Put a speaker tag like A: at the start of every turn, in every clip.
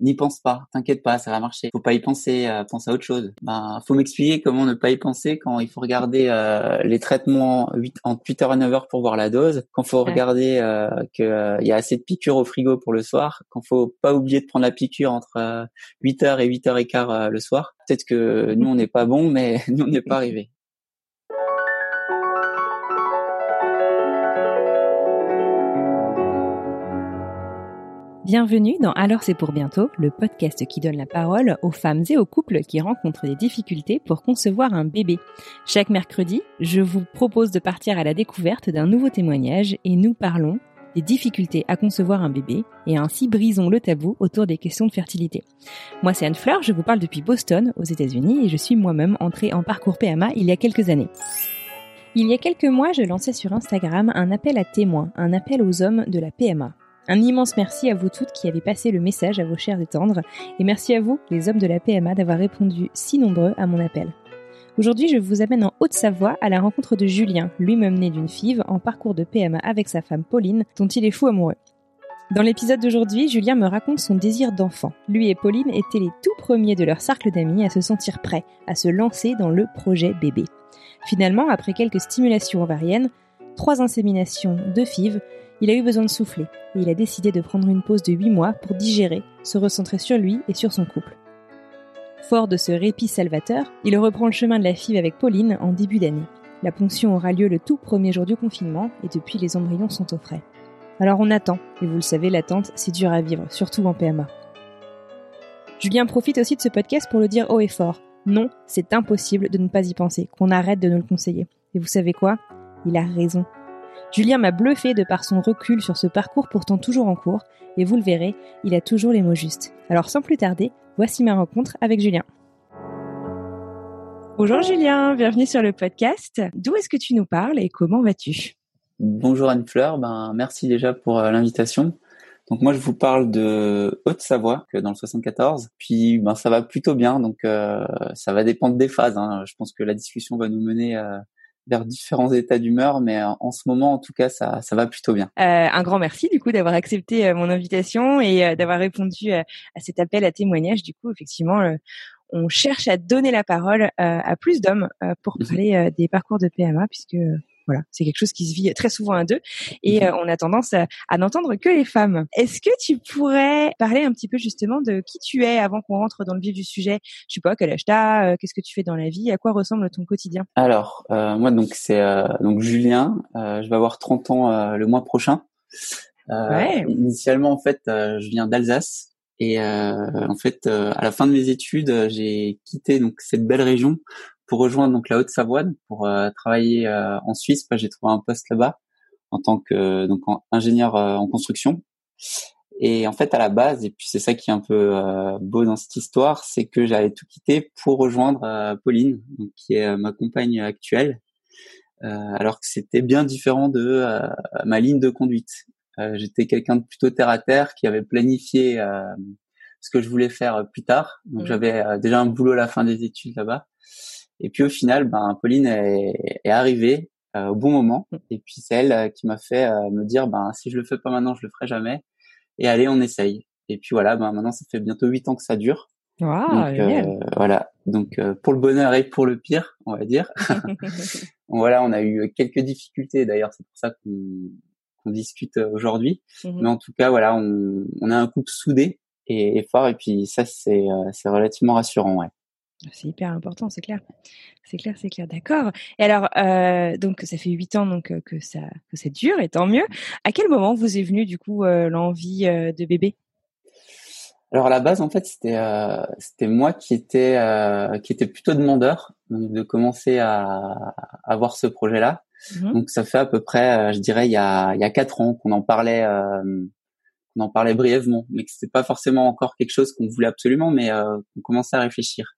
A: N'y pense pas, t'inquiète pas, ça va marcher. Faut pas y penser, euh, pense à autre chose. Ben, faut m'expliquer comment ne pas y penser quand il faut regarder euh, les traitements 8, entre 8h et 9h pour voir la dose, quand faut regarder euh, qu'il euh, y a assez de piqûres au frigo pour le soir, quand faut pas oublier de prendre la piqûre entre 8h et 8h15 le soir. Peut-être que nous on n'est pas bon, mais nous on n'est pas arrivé.
B: Bienvenue dans Alors c'est pour bientôt, le podcast qui donne la parole aux femmes et aux couples qui rencontrent des difficultés pour concevoir un bébé. Chaque mercredi, je vous propose de partir à la découverte d'un nouveau témoignage et nous parlons des difficultés à concevoir un bébé et ainsi brisons le tabou autour des questions de fertilité. Moi c'est Anne Fleur, je vous parle depuis Boston aux États-Unis et je suis moi-même entrée en parcours PMA il y a quelques années. Il y a quelques mois, je lançais sur Instagram un appel à témoins, un appel aux hommes de la PMA. Un immense merci à vous toutes qui avez passé le message à vos chers et tendres, et merci à vous, les hommes de la PMA, d'avoir répondu si nombreux à mon appel. Aujourd'hui, je vous amène en Haute-Savoie à la rencontre de Julien, lui-même né d'une FIV, en parcours de PMA avec sa femme Pauline, dont il est fou amoureux. Dans l'épisode d'aujourd'hui, Julien me raconte son désir d'enfant. Lui et Pauline étaient les tout premiers de leur cercle d'amis à se sentir prêts, à se lancer dans le projet bébé. Finalement, après quelques stimulations ovariennes, trois inséminations, deux FIV, il a eu besoin de souffler et il a décidé de prendre une pause de 8 mois pour digérer, se recentrer sur lui et sur son couple. Fort de ce répit salvateur, il reprend le chemin de la FIV avec Pauline en début d'année. La ponction aura lieu le tout premier jour du confinement et depuis les embryons sont au frais. Alors on attend, et vous le savez, l'attente c'est dur à vivre, surtout en PMA. Julien profite aussi de ce podcast pour le dire haut et fort. Non, c'est impossible de ne pas y penser, qu'on arrête de nous le conseiller. Et vous savez quoi? Il a raison. Julien m'a bluffé de par son recul sur ce parcours pourtant toujours en cours, et vous le verrez, il a toujours les mots justes. Alors sans plus tarder, voici ma rencontre avec Julien. Bonjour Julien, bienvenue sur le podcast. D'où est-ce que tu nous parles et comment vas-tu?
A: Bonjour Anne-Fleur, ben, merci déjà pour euh, l'invitation. Donc moi je vous parle de Haute-Savoie, dans le 74. Puis ben ça va plutôt bien, donc euh, ça va dépendre des phases. Hein. Je pense que la discussion va nous mener euh, vers différents états d'humeur, mais en ce moment, en tout cas, ça, ça va plutôt bien.
B: Euh, un grand merci du coup d'avoir accepté euh, mon invitation et euh, d'avoir répondu à cet appel à témoignage. Du coup, effectivement, on cherche à donner la parole à plus d'hommes pour mhm. parler des parcours de PMA, puisque voilà, c'est quelque chose qui se vit très souvent à deux et mhm. euh, on a tendance à, n'entendre que les femmes. Est-ce que tu pourrais parler un petit peu justement de qui tu es avant qu'on rentre dans le vif du sujet? Je sais pas, quel âge t'as, euh, qu'est-ce que tu fais dans la vie, à quoi ressemble ton quotidien?
A: Alors, euh, moi donc c'est donc Julien, je vais avoir 30 ans le mois prochain. Ouais. Initialement en fait, je viens d'Alsace. Et en fait, à la fin de mes études, j'ai quitté donc cette belle région pour rejoindre donc la Haute-Savoie pour euh, travailler euh, en Suisse. j'ai trouvé un poste là-bas en tant que donc ingénieur euh, en construction. Et en fait, à la base, et puis c'est ça qui est un peu beau dans cette histoire, c'est que j'avais tout quitté pour rejoindre Pauline, donc, qui est ma compagne actuelle, alors que c'était bien différent de ma ligne de conduite. J'étais quelqu'un de plutôt terre à terre qui avait planifié ce que je voulais faire plus tard. Donc mmh. j'avais déjà un boulot à la fin des études là-bas. Et puis au final, ben Pauline est, est arrivée euh, au bon moment. Mm. Et puis c'est elle euh, qui m'a fait euh, me dire, ben si je le fais pas maintenant, je le ferai jamais. Et allez, on essaye. Et puis voilà, ben maintenant ça fait bientôt huit ans que ça dure.
B: donc,
A: voilà. Donc pour le bonheur et pour le pire, on va dire. voilà, on a eu quelques difficultés. D'ailleurs, c'est pour ça qu'on discute aujourd'hui. Mm-hmm. Mais en tout cas, voilà, on, on a un couple soudé et, et fort. Et puis ça, c'est c'est relativement rassurant, ouais.
B: C'est hyper important, c'est clair. C'est clair, c'est clair, d'accord. Et alors, euh, donc ça fait huit ans donc que ça que ça dure, et tant mieux. À quel moment vous est venu du coup euh, l'envie euh, de bébé?
A: Alors à la base, en fait, c'était c'était moi qui était qui était plutôt demandeur donc de commencer à avoir ce projet-là. Mmh donc ça fait à peu près, je dirais, il y a il y a quatre ans qu'on en parlait on en parlait brièvement, mais que c'était pas forcément encore quelque chose qu'on voulait absolument, mais on commençait à réfléchir.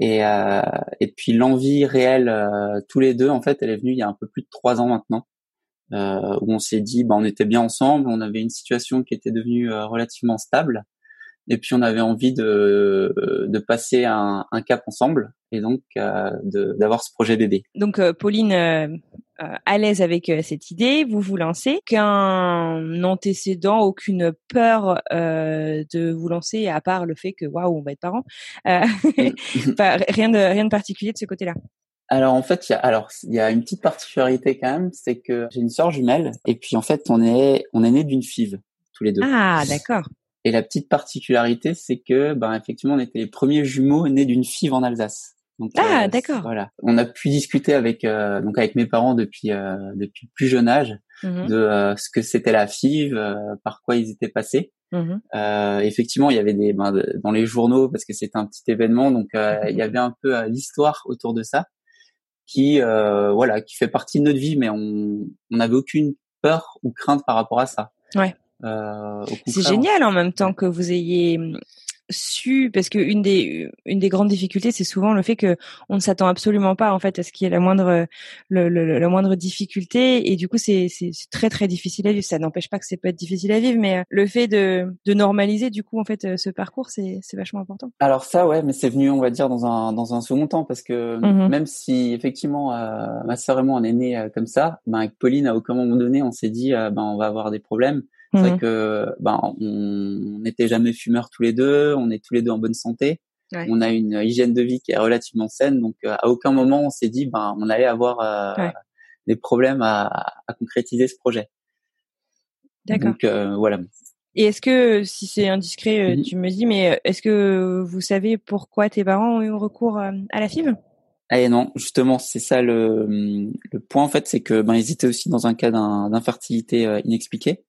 A: Et, et puis l'envie réelle, tous les deux, en fait, elle est venue il y a un peu plus de trois ans maintenant. Euh, où on s'est dit, bah, on était bien ensemble, on avait une situation qui était devenue euh, relativement stable, et puis on avait envie de, de passer un, un cap ensemble, et donc euh, d'avoir ce projet bébé.
B: Donc Pauline, à l'aise avec cette idée, vous vous lancez. Qu'un antécédent, aucune peur de vous lancer, à part le fait que waouh, on va être parents. Mm. rien de rien de particulier de ce côté-là.
A: Alors en fait, il y a, alors il y a une petite particularité quand même, c'est que j'ai une sœur jumelle et puis en fait on est on est né d'une FIV tous les deux.
B: Ah d'accord.
A: Et la petite particularité, c'est que ben effectivement on était les premiers jumeaux nés d'une FIV en Alsace.
B: Donc, ah euh, d'accord.
A: Voilà, on a pu discuter avec euh, donc avec mes parents depuis euh, depuis plus jeune âge mmh de ce que c'était la FIV, par quoi ils étaient passés. Mmh effectivement, il y avait des ben, dans les journaux parce que c'était un petit événement, donc il y avait un peu l'histoire autour de ça qui euh, voilà qui fait partie de notre vie mais on on n'avait aucune peur ou crainte par rapport à ça.
B: Ouais. Euh, c'est génial en même temps que vous ayez su parce que une des une des grandes difficultés c'est souvent le fait que on ne s'attend absolument pas en fait à ce qu'il y ait la moindre le, la moindre difficulté. Et du coup c'est c'est très très difficile à vivre. Ça n'empêche pas que c'est peut être difficile à vivre mais euh, le fait de de normaliser du coup en fait euh, ce parcours c'est c'est vachement important.
A: Alors ça ouais mais c'est venu on va dire dans un dans un second temps parce que mmh même si effectivement euh, ma sœur et moi on est nés comme ça ben avec Pauline à aucun moment donné on s'est dit ben on va avoir des problèmes c'est vrai mmh que ben on n'était jamais fumeurs tous les deux, on est tous les deux en bonne santé. On a une hygiène de vie qui est relativement saine, donc euh, à aucun moment on s'est dit ben on allait avoir euh, des problèmes à, à, concrétiser ce projet.
B: D'accord.
A: Donc euh, voilà.
B: Et est-ce que, si c'est indiscret, mmh tu me dis, mais est-ce que vous savez pourquoi tes parents ont eu recours à la fibre?
A: Eh non, justement, c'est ça le, le point en fait, c'est que ben ils étaient aussi dans un cas d'infertilité inexpliquée.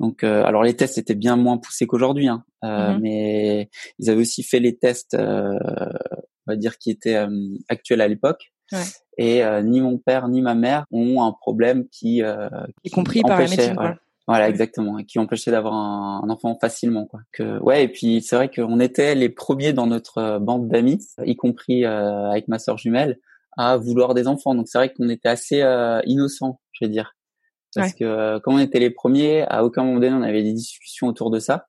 A: Donc, euh, alors les tests étaient bien moins poussés qu'aujourd'hui, hein, euh, mmh mais ils avaient aussi fait les tests, euh, on va dire qui étaient actuels à l'époque. Ouais. Et ni mon père ni ma mère ont un problème qui,
B: qui compris par la médecine.
A: Voilà. Voilà, exactement, qui empêchait d'avoir un, enfant facilement, quoi. Que, ouais, et puis c'est vrai qu'on était les premiers dans notre bande d'amis, y compris avec ma sœur jumelle, à vouloir des enfants. Donc c'est vrai qu'on était assez innocents, je vais dire parce que euh, quand on était les premiers, à aucun moment donné on avait des discussions autour de ça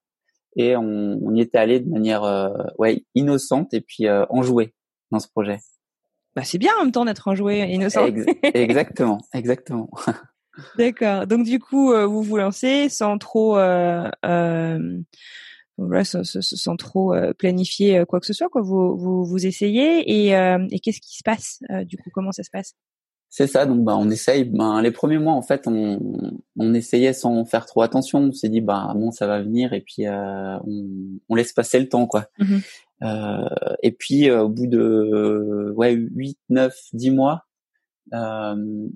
A: et on, on y était allé de manière euh, ouais innocente et puis euh, enjouée dans ce projet.
B: Bah c'est bien en même temps d'être enjoué et innocent.
A: exactement, exactement.
B: D'accord. Donc du coup vous vous lancez sans trop euh, voilà, sans, sans, trop planifier quoi que ce soit quoi. Vous vous, vous essayez et, et qu'est-ce qui se passe du coup? Comment ça se passe?
A: C'est ça, donc bah on essaye. Ben les premiers mois en fait, on, on essayait sans faire trop attention. On s'est dit bah bon ça va venir et puis euh, on, on, laisse passer le temps quoi. Mmh euh, et puis euh, au bout de ouais 8, 9, 10 mois, euh,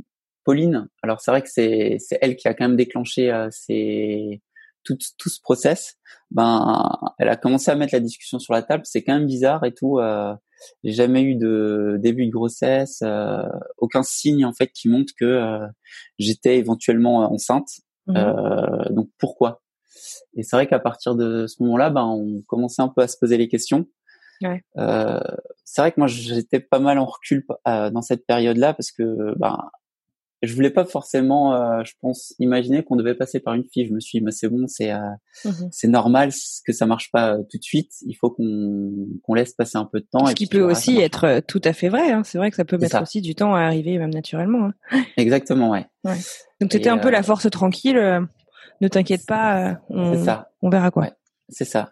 A: Pauline, alors c'est vrai que c'est c'est elle qui a quand même déclenché euh, c'est tout tout ce process. Ben elle a commencé à mettre la discussion sur la table. C'est quand même bizarre et tout. Euh, j'ai jamais eu de début de grossesse, euh, aucun signe en fait qui montre que euh, j'étais éventuellement euh, enceinte. Mmh donc pourquoi? Et c'est vrai qu'à partir de ce moment-là, ben on commençait un peu à se poser les questions. Ouais. c'est vrai que moi j'étais pas mal en recul dans cette période-là parce que ben je voulais pas forcément, euh, je pense, imaginer qu'on devait passer par une fille. Je me suis dit, mais c'est bon, c'est euh, mmh c'est normal que ça marche pas euh, tout de suite. Il faut qu'on qu'on laisse passer un peu de temps.
B: Ce qui peut aussi être tout à fait vrai. Hein. C'est vrai que ça peut mettre aussi du temps à arriver, même naturellement.
A: Hein. Exactement, ouais.
B: ouais. Donc c'était un peu la force tranquille. ne t'inquiète pas, on, ça. on verra quoi. Ouais,
A: c'est ça.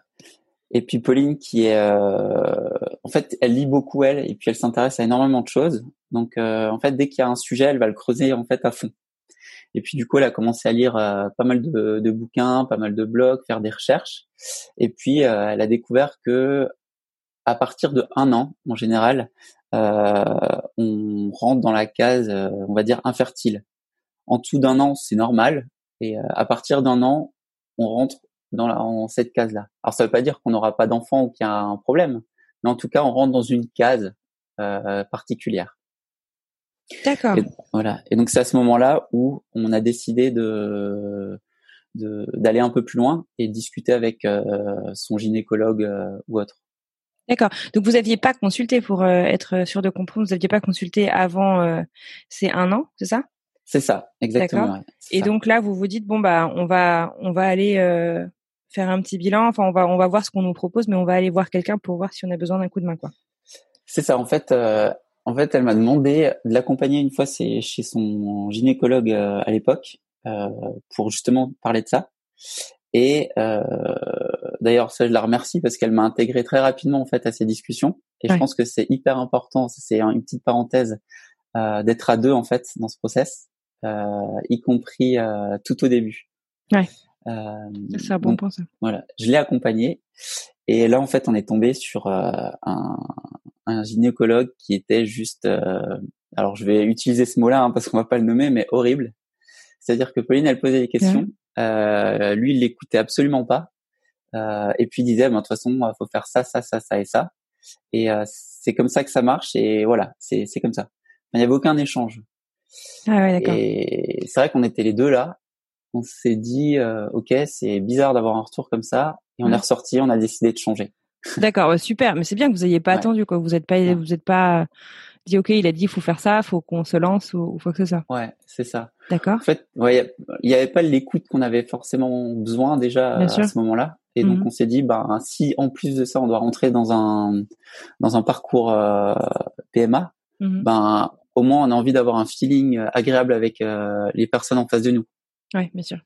A: Et puis Pauline qui est, en fait, elle lit beaucoup elle, et puis elle s'intéresse à énormément de choses. Donc euh, en fait, dès qu'il y a un sujet, elle va le creuser en fait à fond. Et puis du coup, elle a commencé à lire euh, pas mal de, de, bouquins, pas mal de blogs, faire des recherches. Et puis euh, elle a découvert que à partir de un an, en général, on rentre dans la case, on va dire infertile. En dessous d'un an, c'est normal. Et à partir d'un an, on rentre dans la, en cette case-là. Alors ça veut pas dire qu'on n'aura pas d'enfant ou qu'il y a un problème, mais en tout cas, on rentre dans une case particulière.
B: D'accord.
A: Voilà. Et donc c'est à ce moment-là où on a décidé de d'aller un peu plus loin et discuter avec son gynécologue ou autre.
B: D'accord. Donc vous aviez pas consulté pour être sûr de comprendre. Vous aviez pas consulté avant ces un an, c'est ça?
A: C'est ça, exactement.
B: et donc là, vous vous dites bon bah on va on va aller faire un petit bilan. Enfin, on va on va voir ce qu'on nous propose, mais on va aller voir quelqu'un pour voir si on a besoin d'un coup de main, quoi.
A: C'est ça. En fait, euh, en fait, elle m'a demandé de l'accompagner une fois c'est chez son gynécologue euh, à l'époque euh, pour justement parler de ça. Et d'ailleurs, ça, je la remercie parce qu'elle m'a intégré très rapidement en fait à ces discussions. Et je pense que c'est hyper important. C'est une petite parenthèse d'être à deux en fait dans ce process, y compris tout au début.
B: Ouais. Euh, c'est un bon point ça.
A: Voilà, je l'ai accompagné et là en fait on est tombé sur euh, un, un, gynécologue qui était juste, euh, alors je vais utiliser ce mot-là hein, parce qu'on va pas le nommer, mais horrible. C'est-à-dire que Pauline elle posait des questions, euh, lui il l'écoutait absolument pas euh, et puis il disait, bah, de toute façon il faut faire ça, ça, ça, ça et ça. Et c'est comme ça que ça marche et voilà, c'est c'est comme ça. Il n'y avait aucun échange.
B: Ah ouais, d'accord.
A: Et c'est vrai qu'on était les deux là on s'est dit euh, ok c'est bizarre d'avoir un retour comme ça et on est ressorti on a décidé de changer.
B: D'accord super mais c'est bien que vous ayez pas attendu quoi. Vous êtes pas vous êtes pas dit ok il a dit il faut faire ça faut qu'on se lance ou, faut que ça
A: ouais c'est ça.
B: D'accord.
A: En fait ouais il y avait pas l'écoute qu'on avait forcément besoin déjà à ce moment-là. Et donc mmh on s'est dit ben si en plus de ça on doit rentrer dans un dans un parcours euh, PMA mmh ben au moins on a envie d'avoir un feeling agréable avec euh, les personnes en face de nous
B: oui, bien sûr.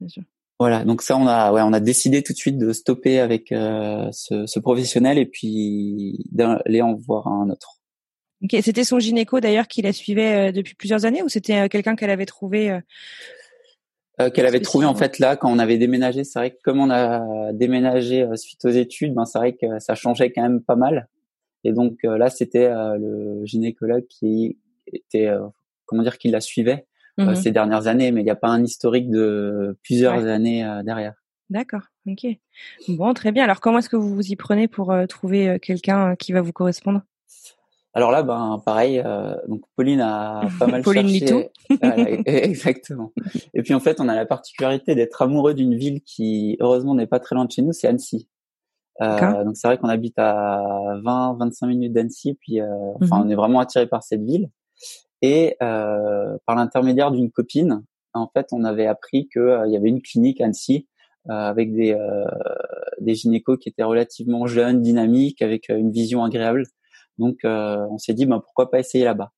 B: bien sûr.
A: Voilà, donc ça on a ouais on a décidé tout de suite de stopper avec euh, ce, ce, professionnel et puis d'aller en voir un autre.
B: Ok, c'était son gynéco d'ailleurs qui la suivait euh, depuis plusieurs années ou c'était euh, quelqu'un qu'elle avait trouvé
A: Qu'elle avait trouvé en fait là quand on avait déménagé. C'est vrai que comme on a déménagé suite aux études, ben c'est vrai que ça changeait quand même pas mal. Et donc là c'était le gynécologue qui était comment dire qui la suivait mmh ces dernières années, mais il n'y a pas un historique de plusieurs années euh, derrière.
B: D'accord, ok. Bon, très bien. Alors, comment est-ce que vous vous y prenez pour euh, trouver quelqu'un qui va vous correspondre?
A: Alors là, ben pareil. donc Pauline a pas mal
B: Pauline
A: cherché. exactement. Et puis en fait, on a la particularité d'être amoureux d'une ville qui, heureusement, n'est pas très loin de chez nous. C'est Annecy. Euh, donc c'est vrai qu'on habite à 20-25 minutes d'Annecy. Puis, enfin, mmh on est vraiment attiré par cette ville. Et euh, par l'intermédiaire d'une copine, en fait, on avait appris qu'il euh, y avait une clinique à Annecy euh, avec des, des gynécos qui étaient relativement jeunes, dynamiques, avec une vision agréable. Donc, on s'est dit, ben, pourquoi pas essayer là-bas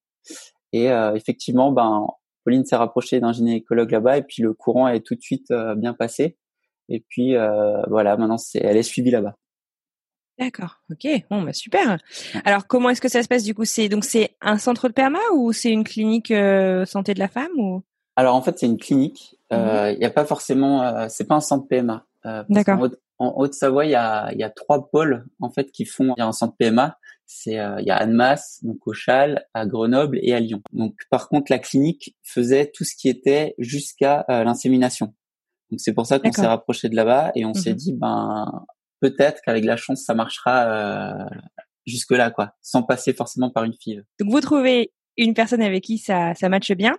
A: Et effectivement, ben, Pauline s'est rapprochée d'un gynécologue là-bas et puis le courant est tout de suite bien passé. Et puis voilà, maintenant elle est suivie là-bas.
B: D'accord. Ok. Bon, bah super. Alors, comment est-ce que ça se passe du coup? C'est donc c'est un centre de PMA ou c'est une clinique euh, santé de la femme ou?
A: Alors en fait, c'est une clinique. Mmh euh, il n'y a pas forcément. Euh, c'est pas un centre PMA.
B: D'accord.
A: En, Haute-Savoie, il y a, y a trois pôles en fait qui font. Il y a un centre PMA. C'est il y a Annemasse, donc au Châle, à Grenoble et à Lyon. Donc par contre, la clinique faisait tout ce qui était jusqu'à l'insémination. Donc c'est pour ça qu'on s'est rapproché de là-bas et on mmh s'est dit ben peut-être qu'avec la chance, ça marchera euh, jusque là, quoi, sans passer forcément par une fille.
B: Donc vous trouvez une personne avec qui ça, ça matche bien.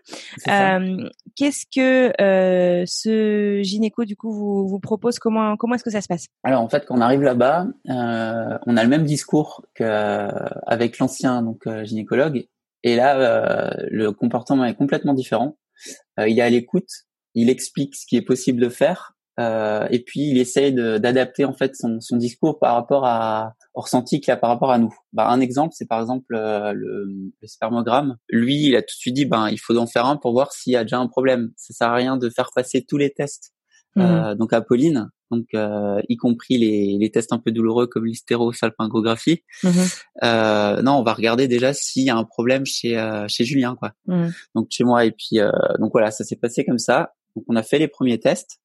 B: Euh, Qu'est-ce que euh, ce gynéco du coup vous, vous propose? Comment comment est-ce que ça se passe?
A: Alors en fait, quand on arrive là-bas, euh, on a le même discours qu'avec l'ancien donc euh, gynécologue, et là euh, le comportement est complètement différent. il est à l'écoute, il explique ce qui est possible de faire, euh, et puis il essaye d'adapter en fait son, son, discours par rapport à au ressenti qu'il a par rapport à nous. Bah, un exemple, c'est par exemple euh, le, le, spermogramme. Lui, il a tout de suite dit, ben il faut en faire un pour voir s'il y a déjà un problème. Ça sert à rien de faire passer tous les tests. Mmh. Euh, donc à Pauline, donc euh, y compris les, les, tests un peu douloureux comme l'hystérosalpingographie. Mmh. Euh, non, on va regarder déjà s'il y a un problème chez chez Julien, quoi. Mmh. Donc chez moi et puis donc voilà, ça s'est passé comme ça. Donc on a fait les premiers tests.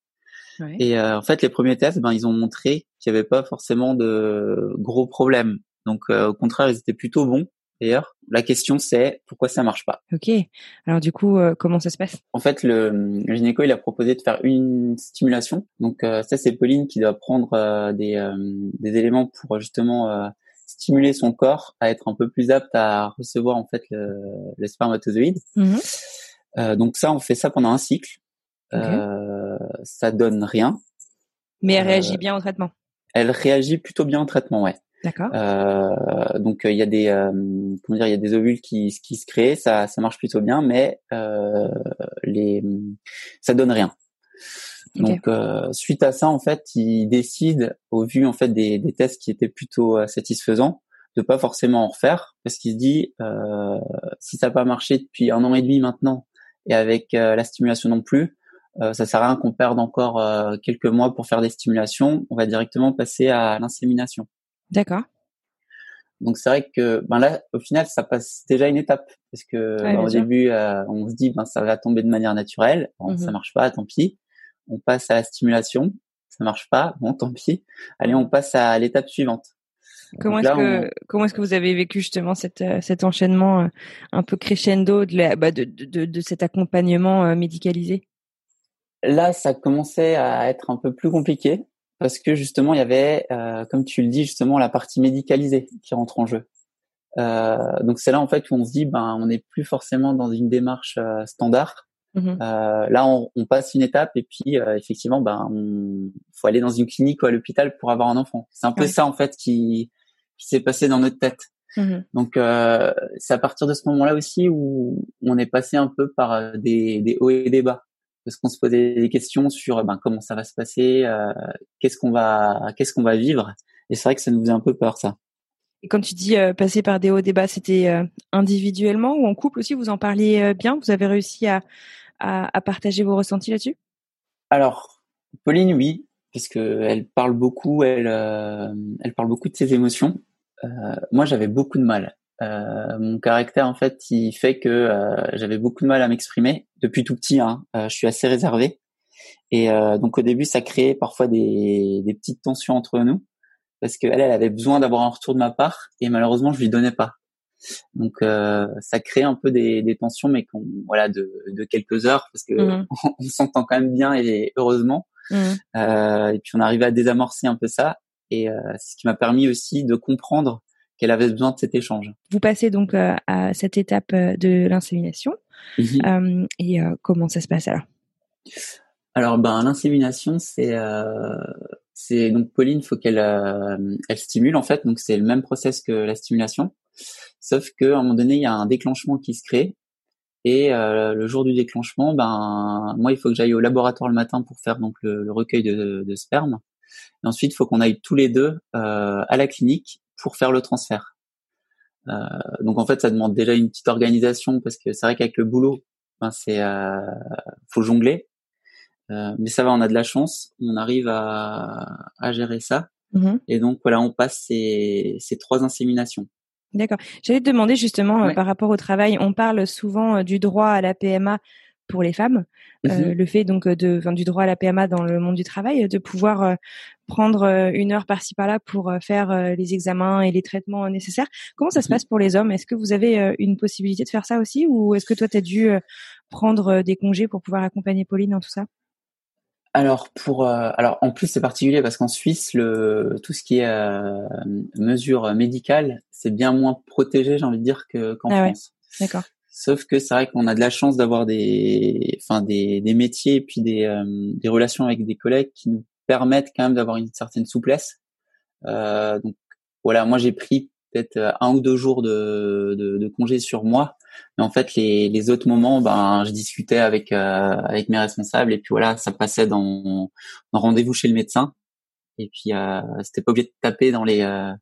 A: Et euh, en fait, les premiers tests, ben, ils ont montré qu'il n'y avait pas forcément de gros problèmes. Donc, euh, au contraire, ils étaient plutôt bons. D'ailleurs, la question c'est pourquoi ça marche pas?
B: Ok. Alors du coup, euh, comment ça se passe?
A: En fait, le, le, gynéco il a proposé de faire une stimulation. Donc ça c'est Pauline qui doit prendre des, des éléments pour justement stimuler son corps à être un peu plus apte à recevoir en fait le, le spermatozoïde. Mmh donc ça, on fait ça pendant un cycle. Okay. ça donne rien.
B: Mais elle réagit bien au traitement.
A: Elle réagit plutôt bien au traitement, ouais.
B: D'accord.
A: Euh, donc il y a des comment dire, il y a des ovules qui qui se créent, ça ça marche plutôt bien, mais les ça donne rien. Donc suite à ça, en fait, ils décident, au vu en fait des, des tests qui étaient plutôt satisfaisants, de pas forcément en refaire parce qu'il se dit euh, si ça n'a pas marché depuis un an et demi maintenant et avec euh, la stimulation non plus, euh, ça sert à rien qu'on perde encore euh, quelques mois pour faire des stimulations. On va directement passer à l'insémination.
B: D'accord.
A: Donc c'est vrai que ben là, au final, ça passe déjà une étape parce que ben, au début, on se dit ben ça va tomber de manière naturelle. Bon, Ça mhm. marche pas, tant pis. On passe à la stimulation. Ça marche pas, bon, tant pis. Allez, on passe à l'étape suivante.
B: Comment est-ce que comment est-ce que vous avez vécu justement cette, euh, cet enchaînement euh, un peu crescendo de, bah de, de, de, cet accompagnement euh, médicalisé?
A: Là, ça commençait à être un peu plus compliqué parce que justement, il y avait, comme tu le dis, justement la partie médicalisée qui rentre en jeu. Euh, donc c'est là en fait où on se dit, ben, on n'est plus forcément dans une démarche standard. Mmh euh, là, on, on, passe une étape et puis effectivement, ben, on faut aller dans une clinique ou à l'hôpital pour avoir un enfant. C'est un peu ça en fait qui qui s'est passé dans notre tête. Mmh Donc euh, c'est à partir de ce moment-là aussi où on est passé un peu par euh, des, des hauts et des bas parce qu'on se posait des questions sur ben, comment ça va se passer, euh, qu'est-ce qu'on va qu'est-ce qu'on va vivre. Et c'est vrai que ça nous faisait un peu peur ça.
B: Et quand tu dis euh, passer par des hauts bas, c'était euh, individuellement ou en couple aussi? Vous en parliez bien? Vous avez réussi à, à, à partager vos ressentis là-dessus?
A: Alors Pauline, oui, puisque elle parle beaucoup, elle elle parle beaucoup de ses émotions. Moi j'avais beaucoup de mal. Euh, mon caractère en fait, il fait que euh, j'avais beaucoup de mal à m'exprimer depuis tout petit. Hein. je suis assez réservé et donc au début ça créait parfois des, des petites tensions entre nous parce qu'elle elle avait besoin d'avoir un retour de ma part et malheureusement je lui donnais pas. Donc ça crée un peu des, des tensions, mais qu'on voilà de, de, quelques heures parce que mmh on, s'entend quand même bien et heureusement. Mmh. Euh, et puis on arrive à désamorcer un peu ça et euh, ce qui m'a permis aussi de comprendre qu'elle avait besoin de cet échange.
B: Vous passez donc euh, à cette étape euh, de l'insémination. Mhm. et comment ça se passe alors?
A: Alors, ben l'insémination, c'est c'est donc Pauline, faut qu'elle elle stimule en fait, donc c'est le même process que la stimulation, sauf que à un moment donné, il y a un déclenchement qui se crée. Et le jour du déclenchement, ben moi, il faut que j'aille au laboratoire le matin pour faire donc le, recueil de, de sperme. Et ensuite, il faut qu'on aille tous les deux euh, à la clinique pour faire le transfert. Euh, donc en fait, ça demande déjà une petite organisation parce que c'est vrai qu'avec le boulot, ben c'est euh, faut jongler. Euh, mais ça va, on a de la chance, on arrive à, à gérer ça. Mm-hmm. Et donc voilà, on passe ces, ces trois inséminations.
B: D'accord. J'allais te demander justement euh, par rapport au travail, on parle souvent du droit à la PMA pour les femmes, mhm. le fait donc de, enfin, du droit à la PMA dans le monde du travail, de pouvoir prendre euh, une heure par-ci par-là pour faire les examens et les traitements nécessaires. Comment ça se mhm. passe pour les hommes? Est-ce que vous avez une possibilité de faire ça aussi, ou est-ce que toi tu as dû prendre des congés pour pouvoir accompagner Pauline dans tout ça?
A: Alors pour alors en plus c'est particulier parce qu'en Suisse le tout ce qui est euh, mesure médicale c'est bien moins protégé j'ai envie de dire que qu'en ah France.
B: D'accord.
A: Sauf que c'est vrai qu'on a de la chance d'avoir des, enfin des, des métiers et puis des, euh, des relations avec des collègues qui nous permettent quand même d'avoir une certaine souplesse. Euh, donc voilà, moi j'ai pris peut-être euh, un ou deux jours de, de, de, congé sur moi, mais en fait les, les autres moments, ben je discutais avec euh, avec mes responsables et puis voilà, ça passait dans, dans rendez-vous chez le médecin et puis euh, c'était pas obligé de taper dans les euh,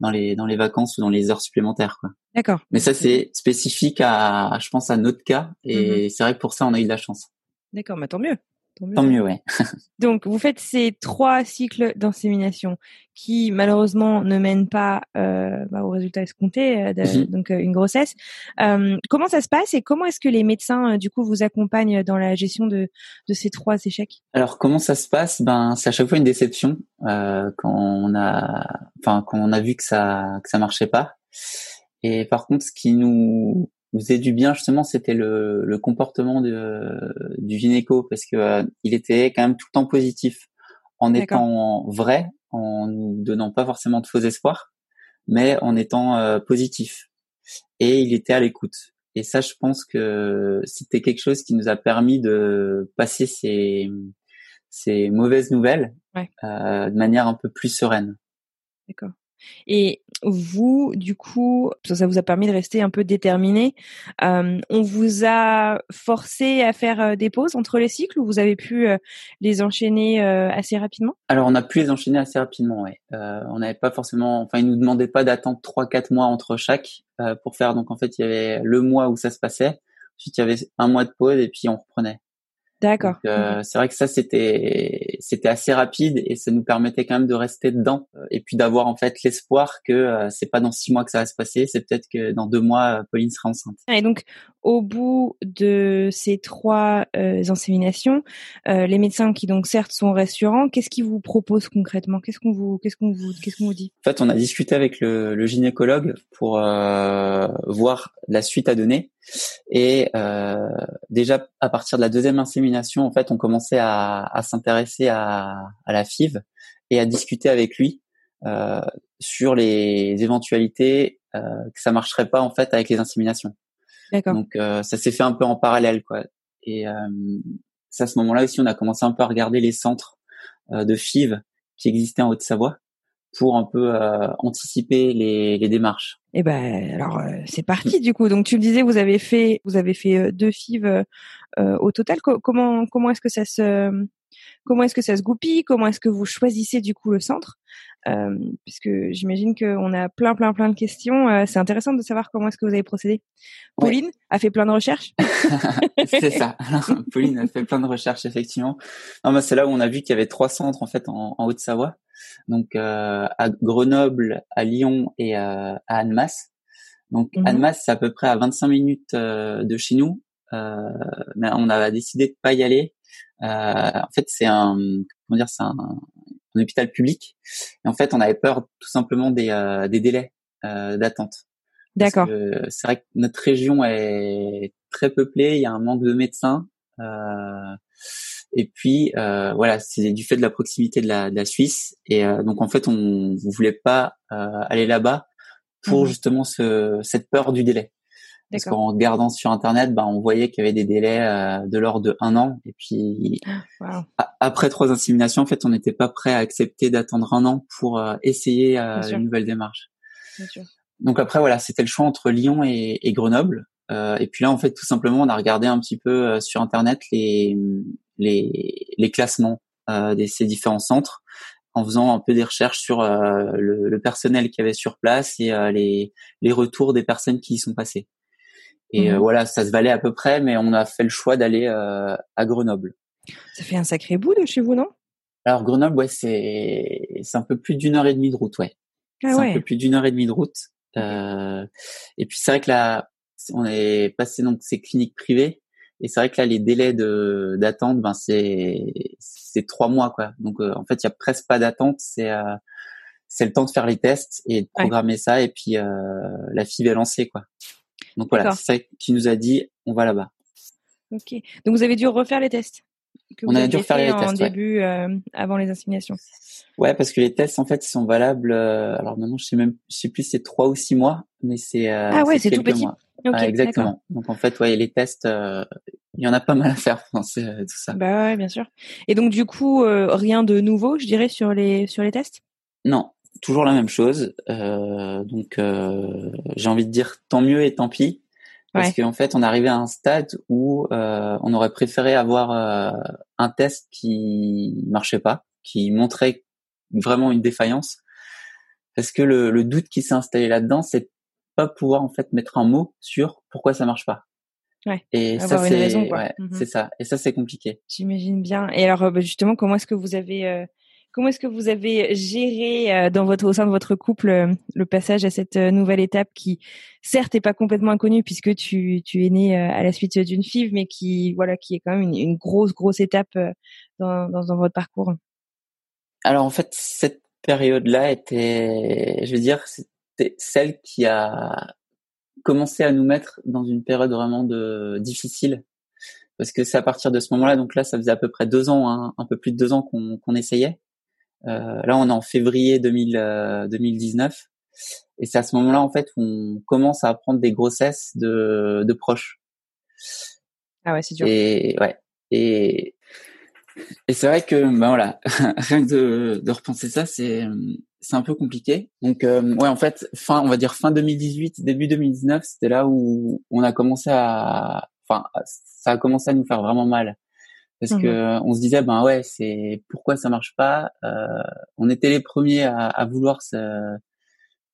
A: dans les dans les vacances ou dans les heures supplémentaires quoi.
B: D'accord.
A: Mais ça c'est spécifique à je pense à notre cas et mm-hmm. c'est vrai que pour ça on a eu de la chance.
B: D'accord, mais tant mieux.
A: Tant mieux, ouais.
B: Donc, vous faites ces trois cycles d'insémination qui, malheureusement, ne mènent pas euh, bah, au résultat escompté, euh, mhm. donc euh, une grossesse. Euh, comment ça se passe et comment est-ce que les médecins, du coup, vous accompagnent dans la gestion de, de ces trois échecs?
A: Alors, comment ça se passe? Ben, c'est à chaque fois une déception quand on a, enfin, quand on a vu que ça que ça marchait pas. Et par contre, ce qui nous nous faisait du bien justement, c'était le, le, comportement de, du gynéco parce que euh, il était quand même tout le temps positif, en étant vrai, en nous donnant pas forcément de faux espoirs, mais en étant euh, positif. Et il était à l'écoute. Et ça, je pense que c'était quelque chose qui nous a permis de passer ces ces mauvaises nouvelles de manière un peu plus sereine.
B: D'accord. Et vous, du coup, ça vous a permis de rester un peu déterminé. Euh, on vous a forcé à faire euh, des pauses entre les cycles ou vous avez pu euh, les enchaîner assez rapidement?
A: Alors, on a pu les enchaîner assez rapidement, ouais. on n'avait pas forcément, enfin, ils nous demandaient pas d'attendre trois, quatre mois entre chaque pour faire. Donc, en fait, il y avait le mois où ça se passait. Ensuite, il y avait un mois de pause et puis on reprenait.
B: D'accord.
A: Euh, c'est vrai que ça c'était c'était assez rapide et ça nous permettait quand même de rester dedans euh, et puis d'avoir en fait l'espoir que euh, c'est pas dans six mois que ça va se passer, c'est peut-être que dans deux mois Pauline sera enceinte.
B: Et donc au bout de ces trois inséminations, les médecins qui donc certes sont rassurants, qu'est-ce qu'ils vous proposent concrètement? Qu'est-ce qu'on vous qu'est-ce qu'on vous qu'est-ce qu'on vous dit?
A: En fait, on a discuté avec le, le gynécologue pour voir la suite à donner et euh, déjà à partir de la deuxième insémination, en fait, on commençait à, à s'intéresser à, à, la FIV et à discuter avec lui euh, sur les éventualités euh, que ça marcherait pas en fait avec les inséminations.
B: D'accord.
A: Donc euh, ça s'est fait un peu en parallèle quoi. Et euh, c'est à ce moment-là aussi on a commencé un peu à regarder les centres euh, de FIV qui existaient en Haute-Savoie pour un peu euh, anticiper les, démarches.
B: Eh ben alors euh, c'est parti du coup. Donc tu me disais vous avez fait vous avez fait euh, deux FIV au total. comment comment est-ce que ça se comment est-ce que ça se goupille? Comment est-ce que vous choisissez du coup le centre? Euh, Puisque j'imagine qu'on a plein plein plein de questions. c'est intéressant de savoir comment est-ce que vous avez procédé. Pauline a fait plein de recherches.
A: c'est ça. Pauline a fait plein de recherches effectivement. Non, c'est là où on a vu qu'il y avait trois centres en fait en, en Haute-Savoie donc euh, à Grenoble, à Lyon et euh, à Annemasse. Donc mmh Annemasse, c'est à peu près à 25 minutes euh, de chez nous, mais on a décidé de pas y aller. en fait, c'est un comment dire, c'est un, un, hôpital public. Et en fait, on avait peur tout simplement des, des délais d'attente.
B: D'accord.
A: C'est vrai que notre région est très peuplée, il y a un manque de médecins. Euh, et puis euh, voilà, c'est du fait de la proximité de la, de la Suisse. Et euh, donc en fait, on ne voulait pas euh, aller là-bas pour mmh justement ce, cette peur du délai. Parce qu'en regardant sur internet, ben on voyait qu'il y avait des délais euh, de l'ordre de un an. Et puis après trois inséminations, en fait, on n'était pas prêt à accepter d'attendre un an pour euh, essayer une nouvelle démarche. Bien sûr. Donc après voilà, c'était le choix entre Lyon et, et Grenoble. Euh, et puis là, en fait, tout simplement, on a regardé un petit peu euh, sur Internet les, les, les classements euh, de ces différents centres en faisant un peu des recherches sur euh, le, le, personnel qui avait sur place et euh, les, les retours des personnes qui y sont passées. Et mmh voilà, ça se valait à peu près, mais on a fait le choix d'aller à Grenoble.
B: Ça fait un sacré bout de chez vous, non?
A: Alors Grenoble, ouais, c'est c'est un peu plus d'une heure et demie de route, ouais. Ah c'est un peu plus d'une heure et demie de route. Euh, et puis c'est vrai que là, on est passé donc ces cliniques privées et c'est vrai que là les délais de d'attente ben c'est c'est trois mois quoi donc euh, en fait il y a presque pas d'attente c'est euh, c'est le temps de faire les tests et de programmer ça et puis euh, la FIV est lancée quoi donc voilà c'est ça qui nous a dit on va là-bas.
B: Ok. Donc vous avez dû refaire les tests
A: on a dû refaire les tests en
B: début avant les inséminations.
A: Ouais parce que les tests en fait ils sont valables alors maintenant je sais même je sais plus c'est trois ou six mois mais c'est ah
B: ouais c'est tout petit.
A: mois. Exactement. Donc en fait, ouais, les tests, euh, il y en a pas mal à faire, euh, tout ça.
B: Bah ouais, bien sûr. Et donc du coup, euh, rien de nouveau, je dirais, sur les sur les tests?
A: Non, toujours la même chose. donc j'ai envie de dire tant mieux et tant pis. Parce qu'en fait, on arrivé à un stade où on aurait préféré avoir un test qui marchait pas, qui montrait vraiment une défaillance. Parce que le, le doute qui s'est installé là-dedans, c'est pas pouvoir en fait mettre un mot sur pourquoi ça marche pas.
B: Ouais.
A: Et ça c'est ouais, c'est ça et ça c'est compliqué.
B: J'imagine bien. Et alors bah, justement comment est-ce que vous avez euh, comment est-ce que vous avez géré euh, dans votre au sein de votre couple euh, le passage à cette nouvelle étape qui certes est pas complètement inconnue puisque tu tu es né à la suite d'une FIV mais qui voilà qui est quand même une, grosse grosse étape dans, dans dans votre parcours?
A: Alors en fait cette période là était je veux dire c'est celle qui a commencé à nous mettre dans une période vraiment de difficile parce que c'est à partir de ce moment-là donc là ça faisait à peu près deux ans hein, un peu plus de deux ans qu'on essayait euh, là on est en février 2000, 2019 euh, et c'est à ce moment-là en fait on commence à apprendre des grossesses de, de proches.
B: Ah ouais c'est dur.
A: Et ouais. Et Et c'est vrai que ben voilà, rien que de, de repenser ça, c'est c'est un peu compliqué. Donc euh, ouais, en fait, fin on va dire fin 2018, début 2019, c'était là où on a commencé à, enfin, ça a commencé à nous faire vraiment mal parce mmh que on se disait ben ouais, c'est pourquoi ça marche pas. Euh, on était les premiers à, à vouloir ce,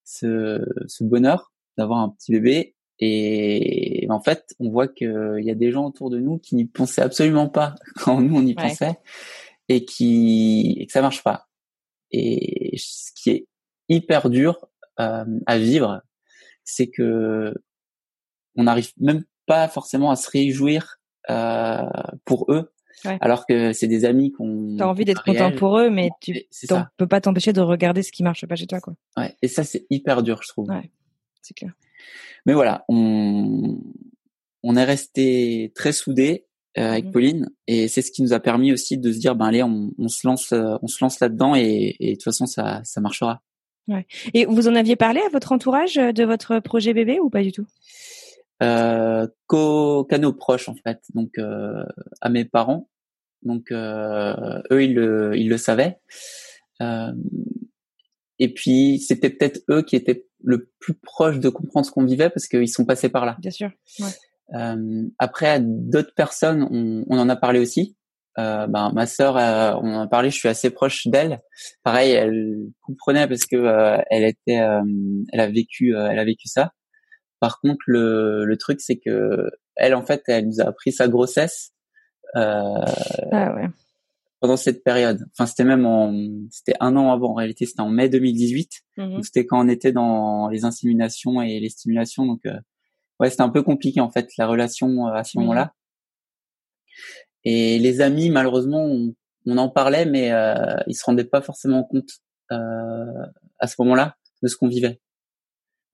A: ce, ce bonheur d'avoir un petit bébé et en fait, on voit qu'il y a des gens autour de nous qui n'y pensaient absolument pas quand nous on y pensait et qui et que ça marche pas. Et ce qui est hyper dur euh, à vivre, c'est que on n'arrive même pas forcément à se réjouir euh, pour eux, alors que c'est des amis qu'on.
B: T'as envie d'être content pour eux, mais tu peux pas t'empêcher de regarder ce qui marche pas chez toi, quoi.
A: Ouais. Et ça, c'est hyper dur, je trouve.
B: Ouais, c'est clair.
A: Mais voilà, on, on est resté très soudés euh, avec mmh Pauline et c'est ce qui nous a permis aussi de se dire ben allez on, on se lance euh, on se lance là-dedans et, et, de toute façon ça ça marchera.
B: Ouais. Et vous en aviez parlé à votre entourage euh, de votre projet bébé ou pas du tout?
A: Euh, qu'à nos proches en fait donc euh, à mes parents donc euh, eux ils le ils le savaient et puis c'était peut-être eux qui étaient le plus proche de comprendre ce qu'on vivait parce qu'ils sont passés par là.
B: Bien sûr. Ouais.
A: Euh, après, à d'autres personnes, on, on, en a parlé aussi. Euh, ben, ma sœur, euh, on en a parlé. Je suis assez proche d'elle. Pareil, elle comprenait parce que euh, elle était, euh, elle a vécu, elle a vécu ça. Par contre, le, le truc, c'est que elle, en fait, elle nous a appris sa grossesse.
B: ah ouais
A: pendant cette période. Enfin, c'était même en, c'était un an avant. En réalité, c'était en mai 2018. Mmh c'était quand on était dans les inséminations et les stimulations. Donc, euh, ouais, c'était un peu compliqué en fait la relation euh, à ce moment-là. Et les amis, malheureusement, on, en parlait, mais euh, ils se rendaient pas forcément compte euh, à ce moment-là de ce qu'on vivait.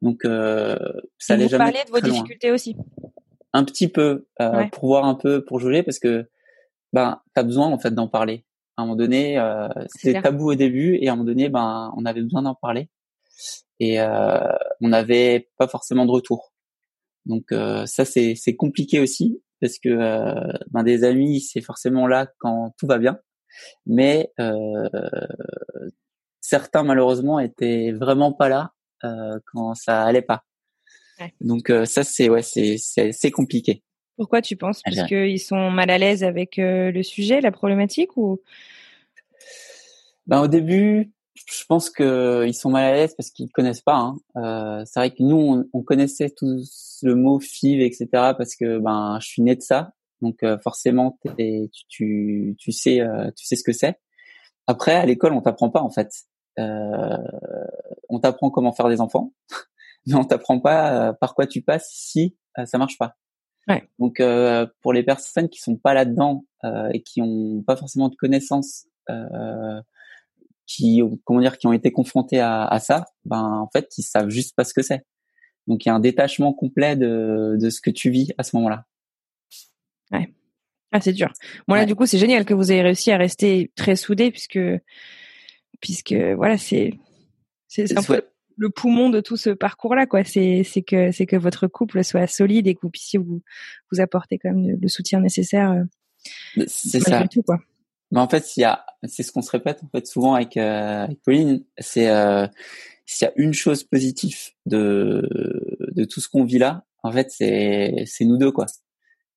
A: Donc, euh, ça allait jamais.
B: Vous parlez de vos difficultés aussi.
A: Un petit peu euh, pour voir un peu, pour jouer, parce que ben t'as besoin en fait d'en parler. À un moment donné, euh, c'était tabou au début et à un moment donné, ben on avait besoin d'en parler et euh, on n'avait pas forcément de retour. Donc euh, ça c'est c'est compliqué aussi parce que euh, ben des amis c'est forcément là quand tout va bien, mais euh, certains malheureusement étaient vraiment pas là quand ça allait pas. Ouais. Donc ça c'est ouais c'est c'est compliqué.
B: Pourquoi tu penses? Parce qu'ils sont mal à l'aise avec euh, le sujet, la problématique ou?
A: Ben, Au début, je pense qu'ils sont mal à l'aise parce qu'ils connaissent pas. Hein. Euh, c'est vrai que nous, on, connaissait tout le mot FIV, etc. parce que ben, je suis né de ça. Donc euh, forcément, tu, tu, tu, sais, tu sais ce que c'est. Après, à l'école, on t'apprend pas en fait. On t'apprend comment faire des enfants, mais on t'apprend pas par quoi tu passes si ça marche pas. Donc euh, pour les personnes qui sont pas là-dedans euh, et qui ont pas forcément de connaissances, euh, qui comment dire, qui ont été confrontés à, à, ça, ben en fait ils savent juste pas ce que c'est. Donc il y a un détachement complet de, de ce que tu vis à ce moment-là.
B: Ouais. Ah c'est dur. Moi là du coup c'est génial que vous ayez réussi à rester très soudés puisque puisque voilà c'est c'est un peu le poumon de tout ce parcours-là, quoi. C'est c'est que c'est que votre couple soit solide et que vous puissiez vous vous apporter quand même le, soutien nécessaire.
A: Euh, c'est ça. Tout, quoi. Mais en fait, il y a, c'est ce qu'on se répète en fait souvent avec, euh, avec Pauline, c'est euh, s'il y a une chose positive de de tout ce qu'on vit là, en fait, c'est c'est nous deux quoi.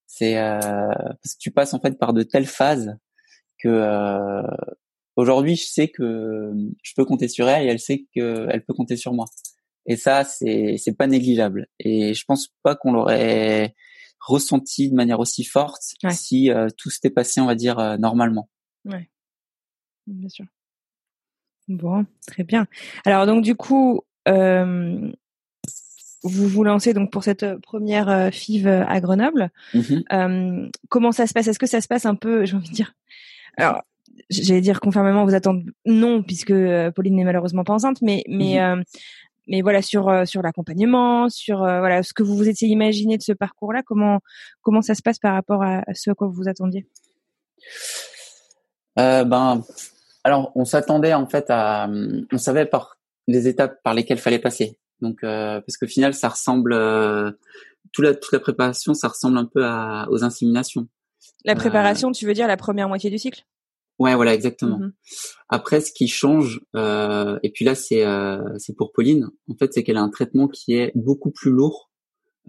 A: C'est parce que tu passes en fait par de telles phases que Aujourd'hui, je sais que je peux compter sur elle et elle sait qu'elle peut compter sur moi. Et ça, c'est c'est pas négligeable. Et je pense pas qu'on l'aurait ressenti de manière aussi forte si euh, tout s'était passé, on va dire, euh, normalement.
B: Ouais, bien sûr. Bon, très bien. Alors donc du coup, euh, vous vous lancez donc pour cette première FIV à Grenoble. Mmh comment ça se passe? Est-ce que ça se passe un peu, j'ai envie de dire, alors j'allais dire conformément vous attendre non puisque euh, Pauline n'est malheureusement pas enceinte mais mais mhm. euh, mais voilà sur euh, sur l'accompagnement sur voilà ce que vous vous étiez imaginé de ce parcours là comment comment ça se passe par rapport à, ce à quoi vous vous attendiez?
A: Ben alors on s'attendait en fait à on savait par les étapes par lesquelles fallait passer. Donc parce qu'au final ça ressemble toute la toute la préparation ça ressemble un peu à, aux inséminations.
B: La préparation tu veux dire la première moitié du cycle?
A: Ouais, voilà, exactement. Mm-hmm. Après, ce qui change, euh, et puis là, c'est euh, c'est pour Pauline. En fait, c'est qu'elle a un traitement qui est beaucoup plus lourd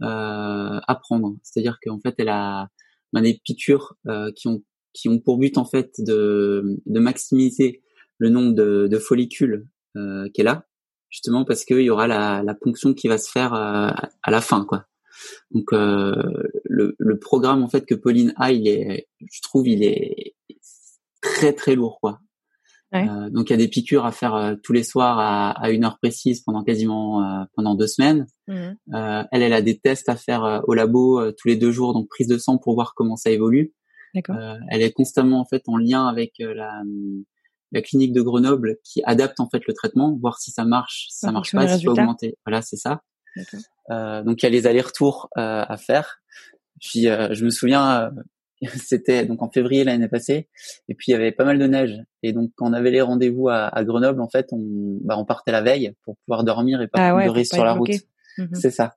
A: euh, à prendre. C'est-à-dire qu'en fait, elle a ben, des piqûres euh, qui ont qui ont pour but en fait de de maximiser le nombre de, de follicules euh, qu'elle a, justement parce qu'il y aura la, la ponction qui va se faire euh, à la fin, quoi. Donc euh, le, le, programme en fait que Pauline a, il est, je trouve, il est très très lourd quoi. Euh, donc il y a des piqûres à faire euh, tous les soirs à, à, une heure précise pendant quasiment euh, pendant deux semaines. Mmh. elle, elle a des tests à faire au labo tous les deux jours, donc prise de sang pour voir comment ça évolue. elle est constamment en fait en lien avec la, la clinique de Grenoble qui adapte en fait le traitement, voir si ça marche, si ça marche pas, si faut augmenter. Voilà, c'est ça. donc il y a les allers-retours à faire. Puis je me souviens, c'était donc en février l'année passée, et puis il y avait pas mal de neige. Et donc quand on avait les rendez-vous à, Grenoble, en fait, on, bah, on partait la veille pour pouvoir dormir et pas ah pleurer sur la route. Mhm. C'est ça.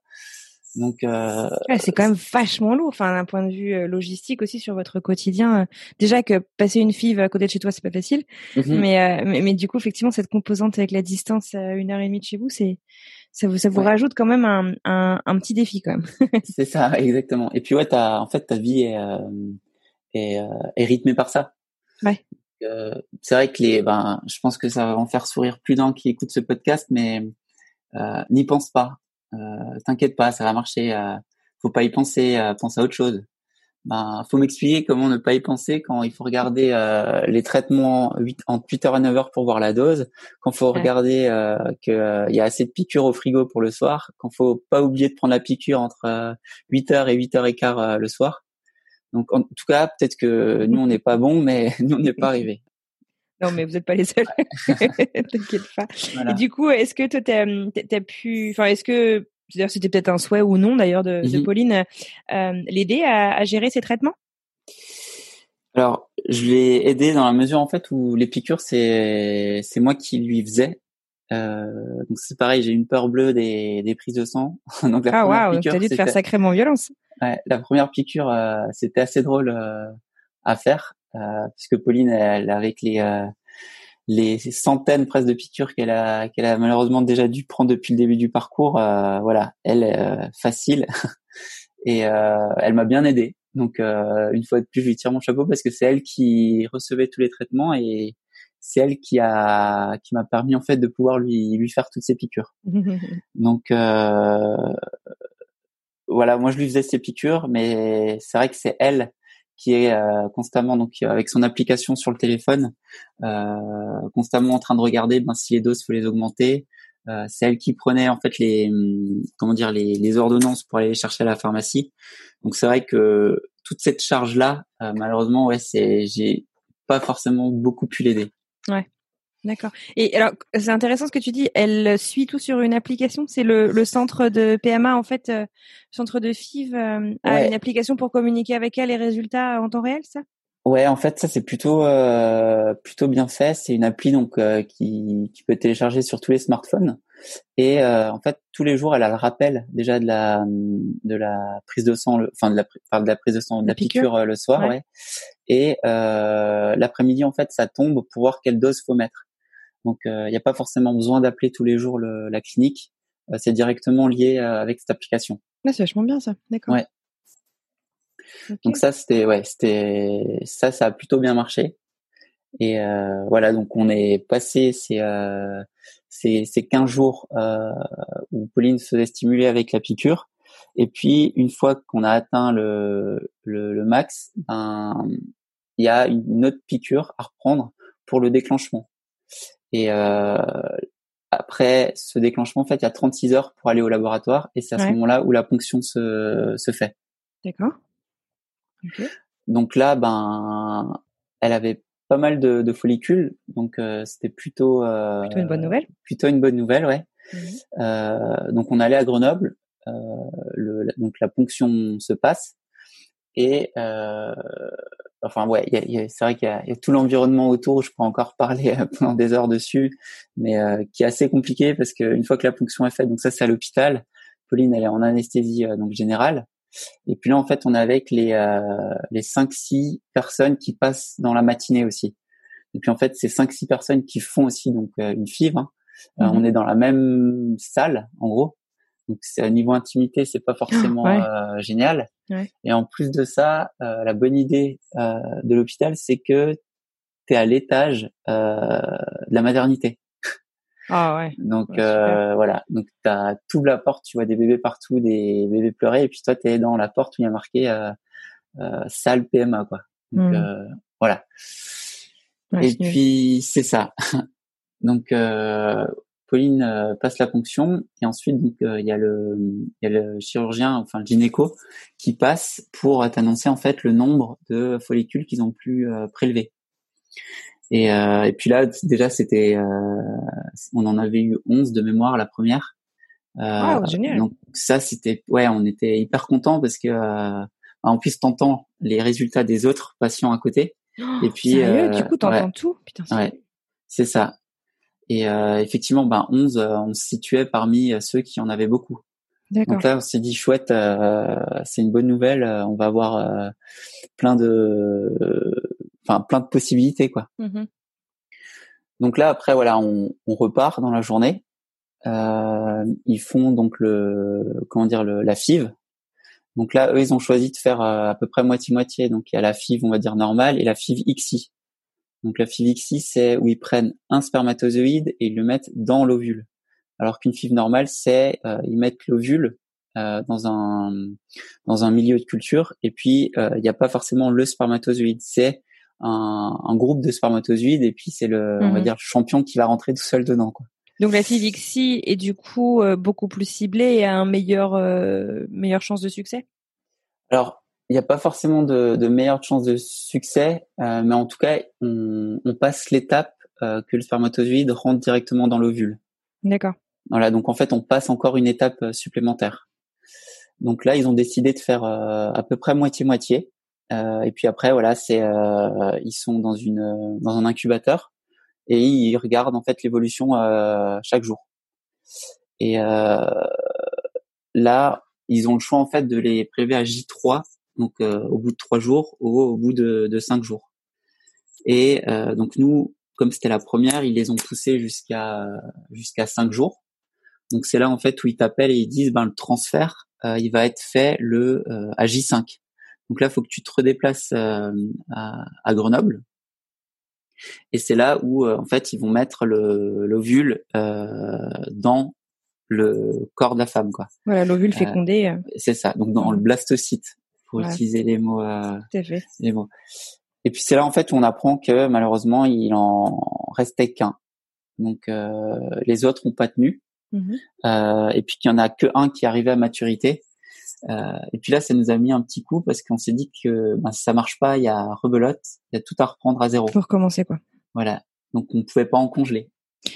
A: Donc euh,
B: c'est quand même vachement lourd, enfin d'un point de vue euh, logistique aussi sur votre quotidien. Euh, déjà que passer une fille à côté de chez toi c'est pas facile, mhm. mais, mais, mais du coup effectivement cette composante avec la distance à une heure et demie de chez vous c'est ça vous ça vous rajoute quand même un, un, un petit défi quand même.
A: c'est ça exactement. Et puis ouais t'as en fait ta vie est est, est rythmée par ça.
B: Ouais.
A: Euh, c'est vrai que les ben je pense que ça va en faire sourire plus d'un qui écoute ce podcast, mais euh, n'y pense pas euh, t'inquiète pas, ça va marcher. Euh, faut pas y penser, euh, pense à autre chose. Ben, faut m'expliquer comment ne pas y penser quand il faut regarder les traitements 8, entre 8h et 9h pour voir la dose, quand faut regarder euh, qu'il y a assez de piqûres au frigo pour le soir, quand faut pas oublier de prendre la piqûre entre 8h et 8h15 le soir. Donc en tout cas, peut-être que nous on n'est pas bon, mais nous on n'est pas arrivé.
B: Non, mais vous n'êtes pas les seuls. T'inquiète pas. Et du coup, est-ce que toi, t'as as pu, enfin, est-ce que, c'est-à-dire, c'était peut-être un souhait ou non d'ailleurs de, de, mhm. Pauline, euh, l'aider à, à, gérer ses traitements?
A: Alors, je l'ai aidé dans la mesure en fait où les piqûres, c'est c'est moi qui lui faisais. Euh, donc c'est pareil, j'ai une peur bleue des, des prises de sang.
B: donc la ah waouh, t'as dû te faire sacrément violence.
A: Ouais, la première piqûre, euh, c'était assez drôle euh, à faire. Euh, puisque Pauline, elle, avec les euh, les centaines presque de piqûres qu'elle a qu'elle a malheureusement déjà dû prendre depuis le début du parcours, euh, voilà, elle est facile et elle m'a bien aidé. Donc une fois de plus, je lui tire mon chapeau parce que c'est elle qui recevait tous les traitements et c'est elle qui a qui m'a permis en fait de pouvoir lui lui faire toutes ces piqûres. Donc voilà, moi je lui faisais ses piqûres, mais c'est vrai que c'est elle qui est euh, constamment donc euh, avec son application sur le téléphone, euh, constamment en train de regarder ben, si les doses faut les augmenter. c'est elle qui prenait en fait les hum, comment dire les, les, ordonnances pour aller les chercher à la pharmacie. Donc c'est vrai que toute cette charge là, malheureusement ouais c'est j'ai pas forcément beaucoup pu l'aider.
B: Ouais. D'accord. Et alors, c'est intéressant ce que tu dis. Elle suit tout sur une application. C'est le, le, centre de PMA, en fait, euh, centre de FIV, euh, a une application pour communiquer avec elle les résultats en temps réel, ça?
A: Ouais, en fait, ça c'est plutôt euh, plutôt bien fait. C'est une appli donc qui, qui peut télécharger sur tous les smartphones. Et en fait, tous les jours, elle a le rappel déjà de la de la prise de sang, enfin de la, de la prise de sang, de la, piqûre, le soir, ouais. Et l'après-midi, en fait, ça tombe pour voir quelle dose faut mettre. Donc, il euh, n'y a pas forcément besoin d'appeler tous les jours le, la clinique. Euh, c'est directement lié euh, avec cette application.
B: Ah, c'est vachement bien ça. D'accord.
A: Ouais. Donc ça, c'était ouais, c'était ça, ça a plutôt bien marché. Et euh, voilà, donc on est passé ces euh, ces, ces 15 jours euh, où Pauline se faisait stimuler avec la piqûre. Et puis une fois qu'on a atteint le, le, le max, ben il y a une autre piqûre à reprendre pour le déclenchement. Et euh, après ce déclenchement, en fait, il y a 36 heures pour aller au laboratoire et c'est à ce moment-là où la ponction se, se fait.
B: D'accord.
A: Donc là, ben, elle avait pas mal de, de follicules, donc euh, c'était plutôt
B: euh, plutôt une bonne nouvelle.
A: Plutôt une bonne nouvelle, ouais. Mhm. Euh, donc on allait à Grenoble, euh, le, donc la ponction se passe et euh, enfin ouais, c'est vrai qu'il y, y, a tout l'environnement autour. Je pourrais encore parler pendant des heures dessus, mais euh, qui est assez compliqué parce qu'une fois que la ponction est faite, donc ça c'est à l'hôpital. Pauline elle est en anesthésie euh, donc générale. Et puis là en fait on est avec les euh, les cinq six personnes qui passent dans la matinée aussi. Et puis en fait, c'est cinq six personnes qui font aussi donc une FIV. Hein. Mhm. on est dans la même salle, en gros. Donc c'est à niveau intimité, c'est pas forcément génial. Et en plus de ça, la bonne idée de l'hôpital, c'est que tu es à l'étage de la maternité.
B: Ah ouais.
A: Donc euh, voilà, donc t'as tout la porte, tu vois des bébés partout, des bébés pleurer, et puis toi t'es dans la porte où il y a marqué euh, euh, salle PMA quoi. Donc euh, voilà. et puis c'est ça. donc euh, Pauline euh, passe la ponction et ensuite donc il y a le il y a le chirurgien enfin le gynéco qui passe pour t'annoncer en fait le nombre de follicules qu'ils ont pu prélever. Et, euh, et puis là, déjà, c'était, euh, on en avait eu 11 de mémoire la première.
B: Euh, génial.
A: Donc ça, c'était, ouais, on était hyper contents parce que euh, en plus, t'entends les résultats des autres patients à côté.
B: Oh, et puis, sérieux, du coup, t'entends tout? Putain,
A: ouais, c'est ça. Et euh, effectivement, ben 11, on se situait parmi ceux qui en avaient beaucoup. Donc là, on s'est dit chouette, euh, c'est une bonne nouvelle. On va avoir plein de enfin plein de possibilités quoi. Mmh donc là après voilà on, on, repart dans la journée. Euh, ils font donc le comment dire le, la FIV. Donc là eux ils ont choisi de faire euh, à peu près moitié moitié. Donc il y a la FIV on va dire normale et la FIV XI. Donc la FIV XI c'est où ils prennent un spermatozoïde et ils le mettent dans l'ovule. Alors qu'une FIV normale c'est euh, ils mettent l'ovule euh, dans un dans un milieu de culture et puis euh, il n'y a pas forcément le spermatozoïde c'est un, un, groupe de spermatozoïdes et puis c'est le, on va mhm. dire, le champion qui va rentrer tout seul dedans. Quoi.
B: Donc la Fivixi est du coup euh, beaucoup plus ciblée et a un meilleur, euh, meilleure chance de succès?
A: Alors, il n'y a pas forcément de, de meilleure chance de succès, euh, mais en tout cas, on, on passe l'étape euh, que le spermatozoïde rentre directement dans l'ovule.
B: D'accord.
A: Voilà, donc en fait, on passe encore une étape supplémentaire. Donc là, ils ont décidé de faire à peu près moitié-moitié. Euh, et puis après, voilà, c'est euh, ils sont dans une dans un incubateur et ils regardent en fait l'évolution euh, chaque jour. Et là, ils ont le choix en fait de les prélever à J3, donc au bout de trois jours, ou au bout de, de cinq jours. Et donc nous, comme c'était la première, ils les ont poussés jusqu'à jusqu'à cinq jours. Donc c'est là en fait où ils t'appellent et ils disent ben le transfert, il va être fait le à J5. Donc là, il faut que tu te redéplaces euh, à, Grenoble. Et c'est là où, euh, en fait, ils vont mettre l'ovule euh, dans le corps de la femme, quoi.
B: Voilà, l'ovule fécondé.
A: c'est ça. Donc dans le blastocyte, pour utiliser les mots.
B: Fait.
A: Les mots. Et puis c'est là en fait où on apprend que malheureusement il en restait qu'un. Donc les autres ont pas tenu. Mmh et puis qu'il y en a que un qui arrivait à maturité. Euh, et puis là, ça nous a mis un petit coup parce qu'on s'est dit que ben, si ça marche pas, il y a rebelote, il y a tout à reprendre à zéro.
B: Pour recommencer quoi.
A: Voilà. Donc on ne pouvait pas en congeler.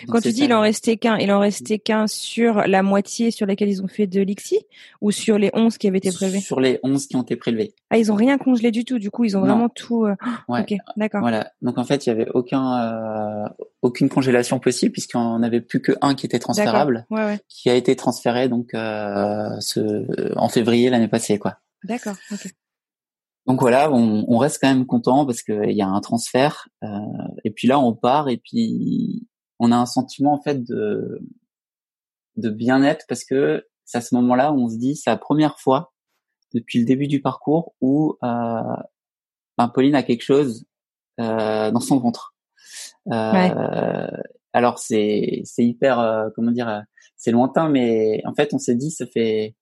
B: Quand tu dis il en restait qu'un, il en restait qu'un sur la moitié sur laquelle ils ont fait de l'IXI ou sur les 11 qui avaient été prélevés?
A: Sur les 11 qui ont été prélevés.
B: Ah, ils ont rien congelé du tout, du coup, ils ont vraiment tout euh,
A: ouais.
B: OK, d'accord.
A: Voilà. Donc en fait, il y avait aucun euh, aucune congélation possible puisqu'on n'avait plus que un qui était transférable
B: ouais, ouais.
A: qui a été transféré donc euh, ce en février l'année passée quoi.
B: D'accord, OK.
A: Donc voilà, on, on, reste quand même content parce qu'il y a un transfert. Euh, et puis là, on part et puis on a un sentiment en fait de de bien-être parce que c'est à ce moment-là où on se dit c'est la première fois depuis le début du parcours où euh, ben, Pauline a quelque chose euh, dans son ventre. Euh, alors c'est c'est hyper euh, comment dire euh, c'est lointain mais en fait on s'est dit ça fait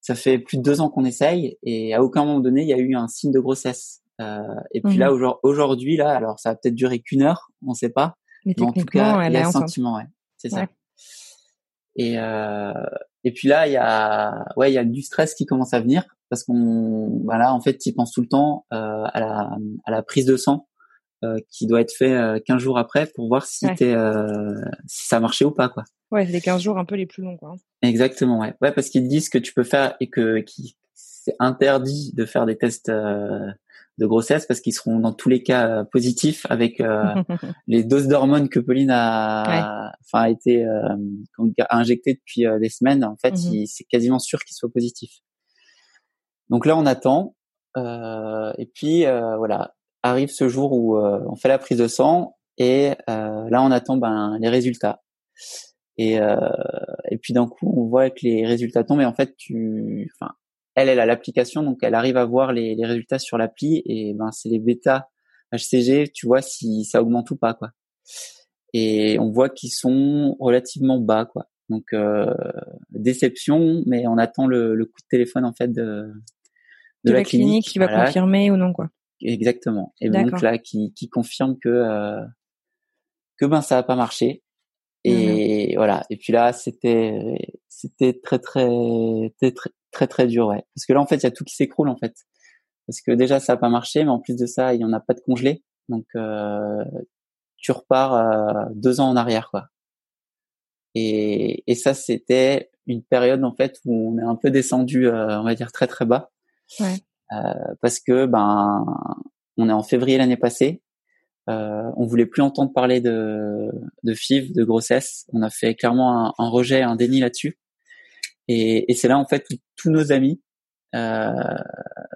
A: ça fait plus de deux ans qu'on essaye et à aucun moment donné il y a eu un signe de grossesse. et puis là mmh aujourd'hui là alors ça a peut-être duré qu'une heure on sait pas
B: mais, en tout cas, il y a un
A: sentiment, ouais. C'est ça. Et euh, et puis là, il y a ouais, il y a du stress qui commence à venir parce qu'on voilà, en fait, tu penses tout le temps euh, à la à la prise de sang euh, qui doit être fait euh, 15 jours après pour voir si t'es euh, si ça marchait ou pas quoi.
B: Ouais, les 15 jours un peu les plus longs quoi.
A: Exactement, ouais. Ouais, parce qu'ils disent que tu peux faire et que qui c'est interdit de faire des tests euh, de grossesse parce qu'ils seront dans tous les cas euh, positifs avec euh, les doses d'hormones que Pauline a, enfin a été euh, depuis des semaines. En fait, mhm. c'est quasiment sûr qu'ils soient positifs. Donc là, on attend. et puis voilà, arrive ce jour où on fait la prise de sang et là on attend ben les résultats. Et et puis d'un coup on voit que les résultats tombent et en fait tu, enfin elle elle a l'application donc elle arrive à voir les, les résultats sur l'appli et ben c'est les bêta HCG, tu vois si ça augmente ou pas quoi. Et on voit qu'ils sont relativement bas quoi. Donc euh, déception, mais on attend le, le, coup de téléphone en fait de
B: de, la, clinique, qui va confirmer ou non quoi.
A: Exactement. Et donc là qui, qui confirme que euh, que ben ça a pas marché. Et mmh voilà. Et puis là c'était c'était très très très très très dur ouais. Parce que là en fait il y a tout qui s'écroule en fait parce que déjà ça n'a pas marché, mais en plus de ça, il y en a pas de congelé, donc euh, tu repars euh, deux ans en arrière, quoi. Et, et ça, c'était une période en fait où on est un peu descendu, euh, on va dire très très bas, ouais. Euh, parce que ben on est en février l'année passée, euh, on voulait plus entendre parler de de FIV, de grossesse. On a fait clairement un, un rejet, un déni là-dessus. Et, et c'est là en fait où tous nos amis euh,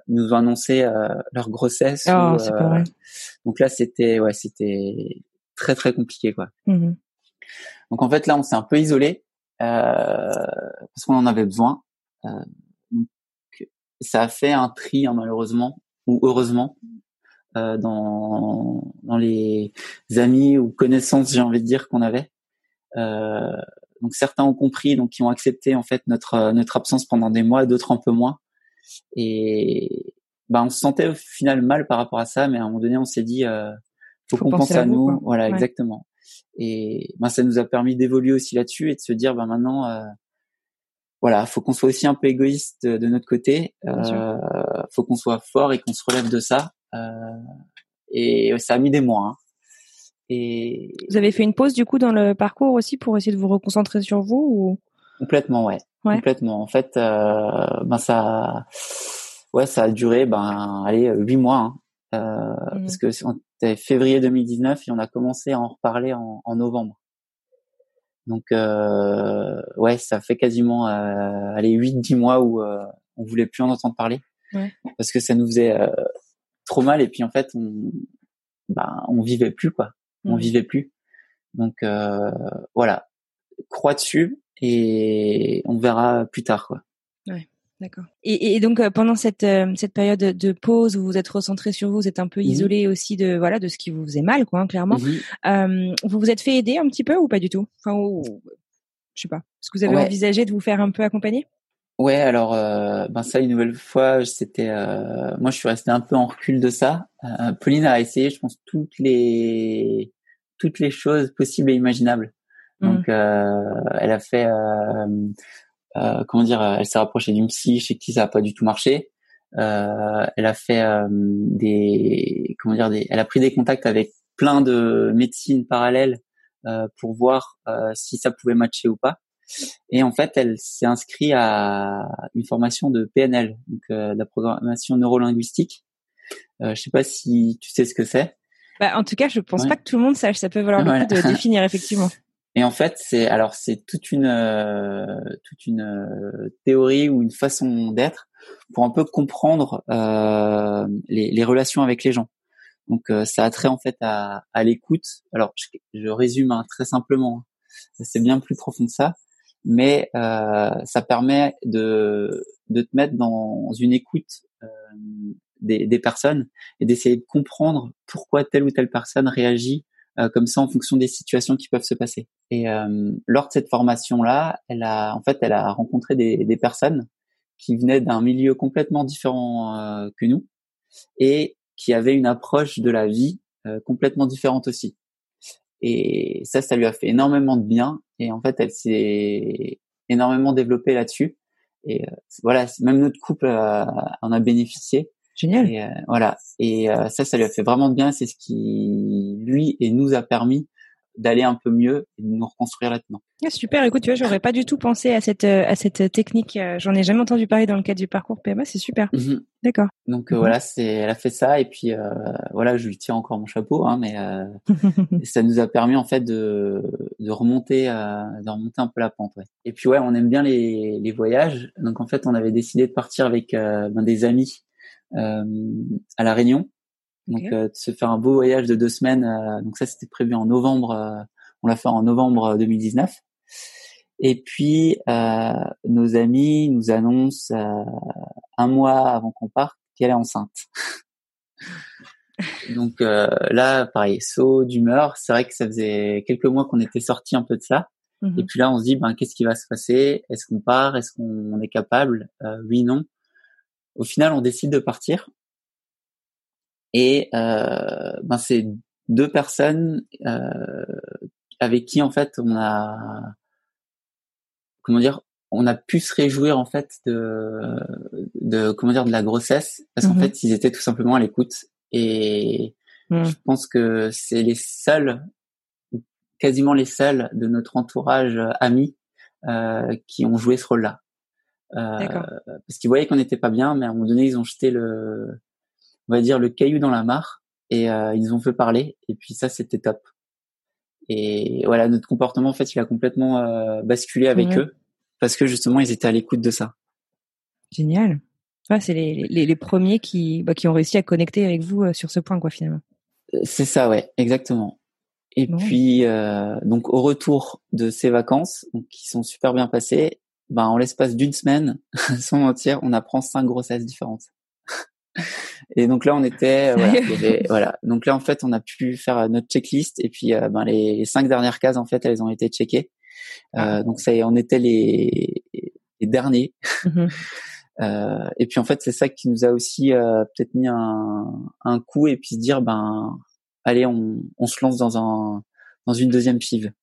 A: nous ont annoncé euh, leur grossesse.
B: Oh, c'est pas vrai.
A: Donc là, c'était ouais, c'était très très compliqué quoi. Mmh donc en fait là, on s'est un peu isolé parce qu'on en avait besoin. Donc, ça a fait un tri hein, malheureusement ou heureusement euh, dans dans les amis ou connaissances j'ai envie de dire qu'on avait euh, donc certains ont compris donc qui ont accepté en fait notre notre absence pendant des mois d'autres un peu moins et bah, on se sentait au final mal par rapport à ça, mais à un moment donné, on s'est dit, euh, faut, qu'on pense à, nous. Voilà, exactement. Et bah, ça nous a permis d'évoluer aussi là-dessus et de se dire, bah, maintenant, euh, voilà, faut qu'on soit aussi un peu égoïste de, notre côté. Euh, faut qu'on soit fort et qu'on se relève de ça. Euh, et ça a mis des mois. Hein. Et
B: vous avez fait une pause du coup dans le parcours aussi pour essayer de vous reconcentrer sur vous ou?
A: Complètement, ouais. Complètement. En fait, euh, ben ça, ouais, ça a duré, ben, allez, huit mois, hein. euh, mmh. parce que c'était février 2019 et on a commencé à en reparler en, en novembre. Donc, euh, ouais, ça fait quasiment, euh, allez, huit, dix mois où euh, on voulait plus en entendre parler, ouais. parce que ça nous faisait euh, trop mal et puis en fait, on, ben, on vivait plus quoi, on mmh. vivait plus. Donc euh, voilà, croix dessus et on verra plus tard quoi.
B: Ouais. D'accord. Et, et, donc euh, pendant cette euh, cette période de pause où vous êtes recentré sur vous, vous êtes un peu mmh isolé aussi de voilà de ce qui vous faisait mal quoi, hein, clairement. Mmh euh, vous vous êtes fait aider un petit peu ou pas du tout? Enfin, je sais pas. Est-ce que vous avez envisagé de vous faire un peu accompagner?
A: Ouais, alors euh, ben ça une nouvelle fois, c'était moi je suis resté un peu en recul de ça. Pauline a essayé, je pense toutes les toutes les choses possibles et imaginables. Donc, mmh. euh, elle a fait, euh, euh, comment dire, elle s'est rapprochée d'une psy chez qui ça a pas du tout marché. elle a fait des, comment dire, des, elle a pris des contacts avec plein de médecines parallèles pour voir si ça pouvait matcher ou pas. Et en fait, elle s'est inscrite à une formation de PNL, donc euh, la programmation neurolinguistique. Euh, je sais pas si tu sais ce que c'est.
B: Bah, en tout cas, je pense pas que tout le monde sache. Ça peut valoir le coup de définir effectivement.
A: Et en fait, c'est alors c'est toute une euh, toute une euh, théorie ou une façon d'être pour un peu comprendre euh, les, les, relations avec les gens. Donc euh, ça a trait en fait à, à l'écoute. Alors je, je résume hein, très simplement. Hein. C'est bien plus profond que ça, mais ça permet de de te mettre dans une écoute des, des personnes et d'essayer de comprendre pourquoi telle ou telle personne réagit euh, comme ça en fonction des situations qui peuvent se passer. Et euh, lors de cette formation-là, elle a en fait elle a rencontré des, des personnes qui venaient d'un milieu complètement différent euh, que nous et qui avaient une approche de la vie complètement différente aussi. Et ça, ça lui a fait énormément de bien. Et en fait, elle s'est énormément développée là-dessus. Et voilà, même notre couple en a bénéficié.
B: Génial.
A: Et, euh, voilà. Et euh, ça, ça lui a fait vraiment de bien. C'est ce qui lui et nous a permis d'aller un peu mieux et de nous reconstruire là-dedans.
B: Ah, super. Écoute, tu vois, j'aurais pas du tout pensé à cette euh, à cette technique. J'en ai jamais entendu parler dans le cadre du parcours PMA. C'est super. Mhm. D'accord.
A: Donc mhm. voilà, c'est elle a fait ça et puis voilà, je lui tiens encore mon chapeau, hein, mais ça nous a permis en fait de de remonter de remonter un peu la pente. Ouais. Et puis ouais, on aime bien les les voyages. Donc en fait, on avait décidé de partir avec ben, des amis euh, à la Réunion. Donc de se faire un beau voyage de deux semaines. donc ça c'était prévu en novembre. on l'a fait en novembre 2019. Et puis nos amis nous annoncent un mois avant qu'on parte qu'elle est enceinte. Donc euh, là, pareil, saut d'humeur. C'est vrai que ça faisait quelques mois qu'on était sorti un peu de ça. Mhm. Et puis là, on se dit, ben, qu'est-ce qui va se passer? Est-ce qu'on part? Est-ce qu'on est capable? Euh, Oui, non. Au final, on décide de partir. Et euh, ben, c'est deux personnes euh, avec qui, en fait, on a, comment dire, on a pu se réjouir en fait de, de comment dire de la grossesse parce qu'en mhm. fait ils étaient tout simplement à l'écoute et hmm. je pense que c'est les seuls, quasiment les seuls de notre entourage euh, amis euh, qui ont joué ce rôle-là. Euh, parce qu'ils voyaient qu'on n'était pas bien, mais à un moment donné, ils ont jeté le, on va dire, le caillou dans la mare et euh, ils ont fait parler. Et puis ça, c'était top. Et voilà, notre comportement, en fait, il a complètement euh, basculé avec eux parce que justement, ils étaient à l'écoute de ça.
B: Génial c'est les, les, les, premiers qui, bah, qui ont réussi à connecter avec vous euh, sur ce point, quoi, finalement.
A: Euh, c'est ça, ouais, exactement. Et puis, euh, donc, au retour de ces vacances, donc, qui sont super bien passées, ben, en l'espace d'une semaine, sans mentir, on apprend cinq grossesses différentes. Et donc là, on était, voilà, voilà, Donc là, en fait, on a pu faire notre checklist et puis, ben, les, les, cinq dernières cases, en fait, elles ont été checkées. Euh, donc ça, on était les, les derniers. Euh, et puis en fait, c'est ça qui nous a aussi euh, peut-être mis un, un coup et puis se dire ben allez, on, on se lance dans un dans une deuxième pive.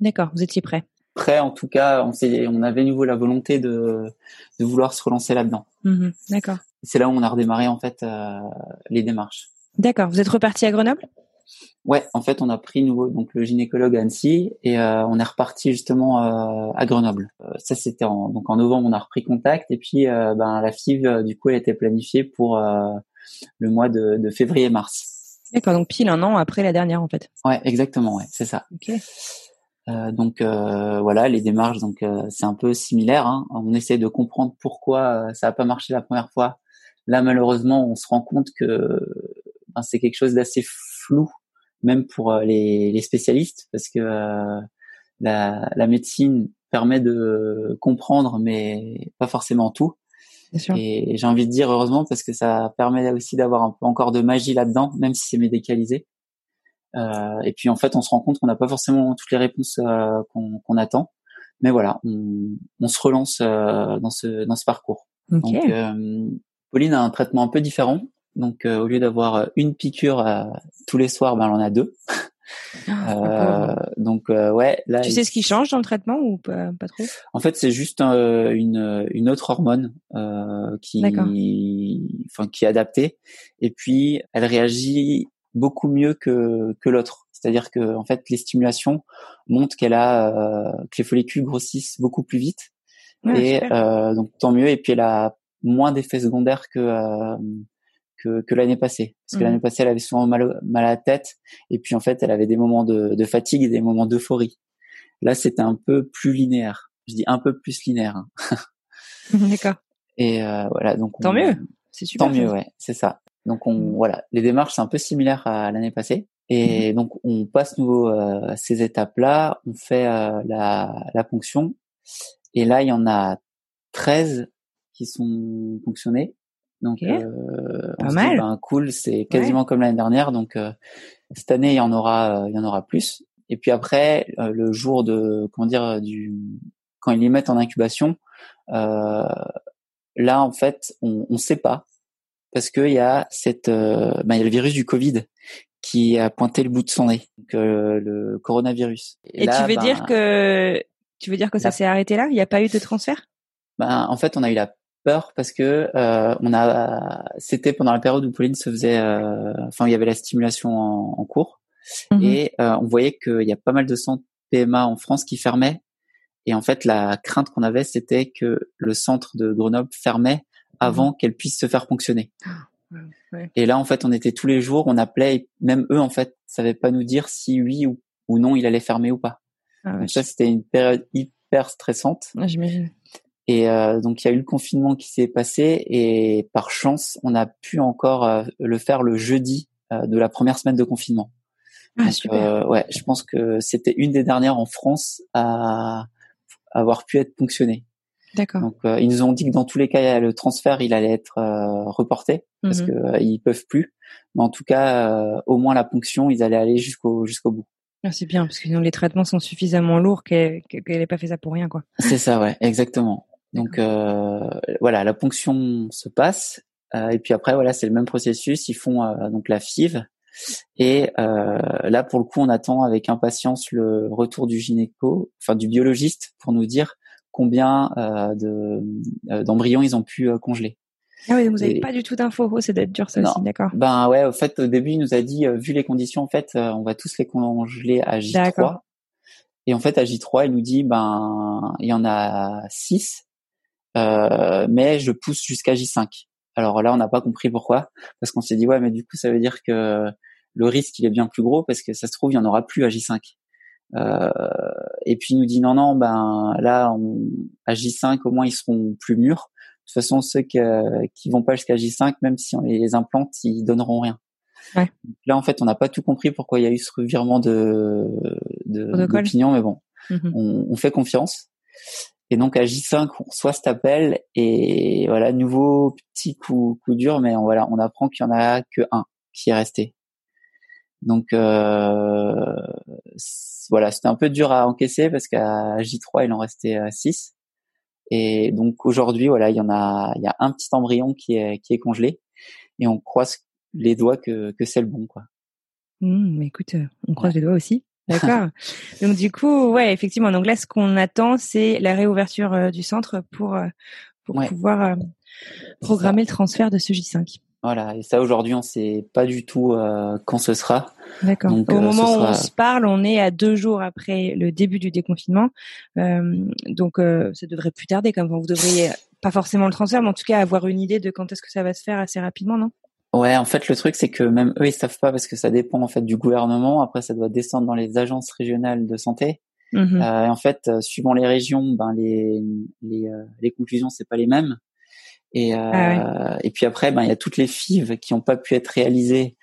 B: D'accord, vous étiez prêt.
A: Prêt en tout cas, on on avait nouveau la volonté de de vouloir se relancer là-dedans.
B: Mmh D'accord.
A: C'est là où on a redémarré en fait euh, les démarches.
B: D'accord. Vous êtes reparti à Grenoble?
A: Ouais, en fait, on a pris nouveau donc le gynécologue à Annecy et euh, on est reparti justement euh, à Grenoble. Euh, ça, c'était en donc en novembre, on a repris contact et puis ben la FIV du coup, elle était planifiée pour le mois de, de février-mars.
B: D'accord, donc pile un an après la dernière en fait.
A: Ouais, exactement, ouais, c'est ça.
B: Ok.
A: donc voilà, les démarches, donc c'est un peu similaire. Hein. On essaie de comprendre pourquoi ça n'a pas marché la première fois. Là, malheureusement, on se rend compte que ben, c'est quelque chose d'assez flou, même pour euh, les, les spécialistes, parce que euh, la, la, médecine permet de comprendre, mais pas forcément tout. Et j'ai envie de dire heureusement parce que ça permet aussi d'avoir un peu encore de magie là-dedans, même si c'est médicalisé. Euh, et puis en fait, on se rend compte qu'on n'a pas forcément toutes les réponses euh, qu'on attend, mais voilà, on, on se relance euh, dans ce dans ce parcours. Donc, Pauline a un traitement un peu différent. Donc euh, au lieu d'avoir euh, une piqûre euh, tous les soirs, ben elle en a deux. Ah, donc ouais, là.
B: Tu sais ce qui change dans le traitement ou pas, pas trop?
A: En fait, c'est juste une, une autre hormone qui, enfin qui est adaptée, et puis elle réagit beaucoup mieux que que l'autre. C'est-à-dire que en fait, les stimulations montrent qu'elle a que les follicules grossissent beaucoup plus vite, et donc tant mieux. Et puis elle a moins d'effets secondaires que que, que l'année passée. Parce que l'année mmh. passée, elle avait souvent mal, mal à la tête. Et puis, en fait, elle avait des moments de, de fatigue et des moments d'euphorie. Là, c'était un peu plus linéaire. Je dis un peu plus linéaire. Hein.
B: D'accord.
A: Et euh, voilà, donc
B: tant mieux. C'est super.
A: Tant mieux, ouais, c'est ça. Donc on mmh. voilà, les démarches c'est un peu similaires à l'année passée. Et mmh. donc on passe nouveau euh, ces étapes-là, on fait euh, la, la ponction. Et là, il y en a 13 qui sont ponctionnés. Donc, euh,
B: Pas mal.
A: ben, cool, c'est quasiment comme l'année dernière. Donc, euh, cette année, il y en aura, euh, il y en aura plus. Et puis après, euh, le jour de, comment dire, du, quand ils les mettent en incubation, là, en fait, on ne sait pas parce qu'il y a cette, ben, il y a le virus du Covid qui a pointé le bout de son nez, donc, le coronavirus.
B: Et, tu veux dire ben, que, tu veux dire que ça s'est arrêté là? Il n'y a pas eu de transfert?
A: Ben, en fait, on a eu la peur parce que euh, on a c'était pendant la période où Pauline se faisait euh, enfin il y avait la stimulation en, cours mhm. et euh, on voyait qu'il y a pas mal de centres PMA en France qui fermaient et en fait la crainte qu'on avait c'était que le centre de Grenoble fermait avant mhm. qu'elle puisse se faire fonctionner. Et là en fait on était tous les jours, on appelait et même eux en fait savaient pas nous dire si oui ou, ou non il allait fermer ou pas. Ah Donc ça c'était une période hyper stressante.
B: J'imagine.
A: Et euh, donc il y a eu le confinement qui s'est passé et par chance on a pu encore euh, le faire le jeudi de la première semaine de confinement.
B: Ah, super.
A: ouais, je pense que c'était une des dernières en France à avoir pu être ponctionnée.
B: D'accord.
A: Donc ils nous ont dit que dans tous les cas le transfert il allait être reporté parce mmh que ils peuvent plus. Mais en tout cas au moins la ponction ils allaient aller jusqu'au jusqu'au bout.
B: Ah, c'est bien parce que sinon les traitements sont suffisamment lourds qu'elle n'ait pas fait ça pour rien quoi.
A: C'est ça ouais exactement. Donc euh, voilà, la ponction se passe euh, et puis après voilà, c'est le même processus. Ils font euh, donc la FIV et là pour le coup, on attend avec impatience le retour du gynéco, enfin du biologiste, pour nous dire combien de d'embryons ils ont pu congeler.
B: Ah oui, vous n'avez pas du tout d'infos. Oh, c'est d'être dur ça aussi, d'accord.
A: Ben ouais, au fait, au début, il nous a dit, vu les conditions, en fait, on va tous les congeler à J3. Et en fait, à J3, il nous dit, ben, il y en a 6 euh, mais je pousse jusqu'à J5. Alors là, on n'a pas compris pourquoi, parce qu'on s'est dit ouais, mais du coup, ça veut dire que le risque il est bien plus gros parce que ça se trouve il y en aura plus à J5. Euh, et puis il nous dit non non ben là on, à J5 au moins ils seront plus mûrs. De toute façon ceux qui, qui vont pas jusqu'à J5 même si on les implante ils donneront rien.
B: Ouais.
A: Là en fait on n'a pas tout compris pourquoi il y a eu ce revirement de d'opinion mais bon mm-hmm. on, on, fait confiance. Et donc à J5, on reçoit cet appel et voilà, nouveau petit coup, coup dur, mais on, voilà, on apprend qu'il y en a que un qui est resté. Donc euh, voilà, c'était un peu dur à encaisser parce qu'à J3, il en restait 6. Et donc aujourd'hui, voilà, il y en a, il y a un petit embryon qui est qui est congelé et on croise les doigts que que c'est le bon quoi.
B: Mmh, mais écoute, on croise les doigts aussi. D'accord. donc du coup, ouais, effectivement. Donc là, ce qu'on attend, c'est la réouverture euh, du centre pour euh, pour pouvoir euh, programmer le transfert de ce J5.
A: Voilà. Et ça, aujourd'hui, on sait pas du tout quand ce sera.
B: D'accord. Au moment où on se parle, on est à deux jours après le début du déconfinement. donc ça devrait plus tarder. Comme vous devriez pas forcément le transfert, mais en tout cas avoir une idée de quand est-ce que ça va se faire assez rapidement, non?
A: Ouais, en fait, le truc, c'est que même eux, ils savent pas parce que ça dépend en fait du gouvernement. Après, ça doit descendre dans les agences régionales de santé. Mmh euh, et en fait, euh, suivant les régions, ben les les, euh, les conclusions, c'est pas les mêmes. Et euh, ah et puis après, ben il y a toutes les FIV qui ont pas pu être réalisées,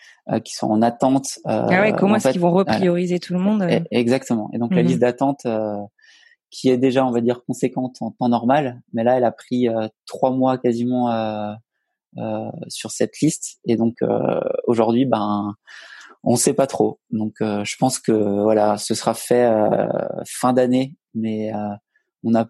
A: qui sont en attente.
B: ah ouais, comment est-ce qu'ils vont reprioriser tout le monde
A: Exactement. Et donc la mmh liste d'attente qui est déjà, on va dire, conséquente en temps normal, mais là, elle a pris trois mois quasiment euh, sur cette liste. Et donc euh, aujourd'hui, ben on sait pas trop. Donc euh, je pense que voilà, ce sera fait fin d'année, mais on n'a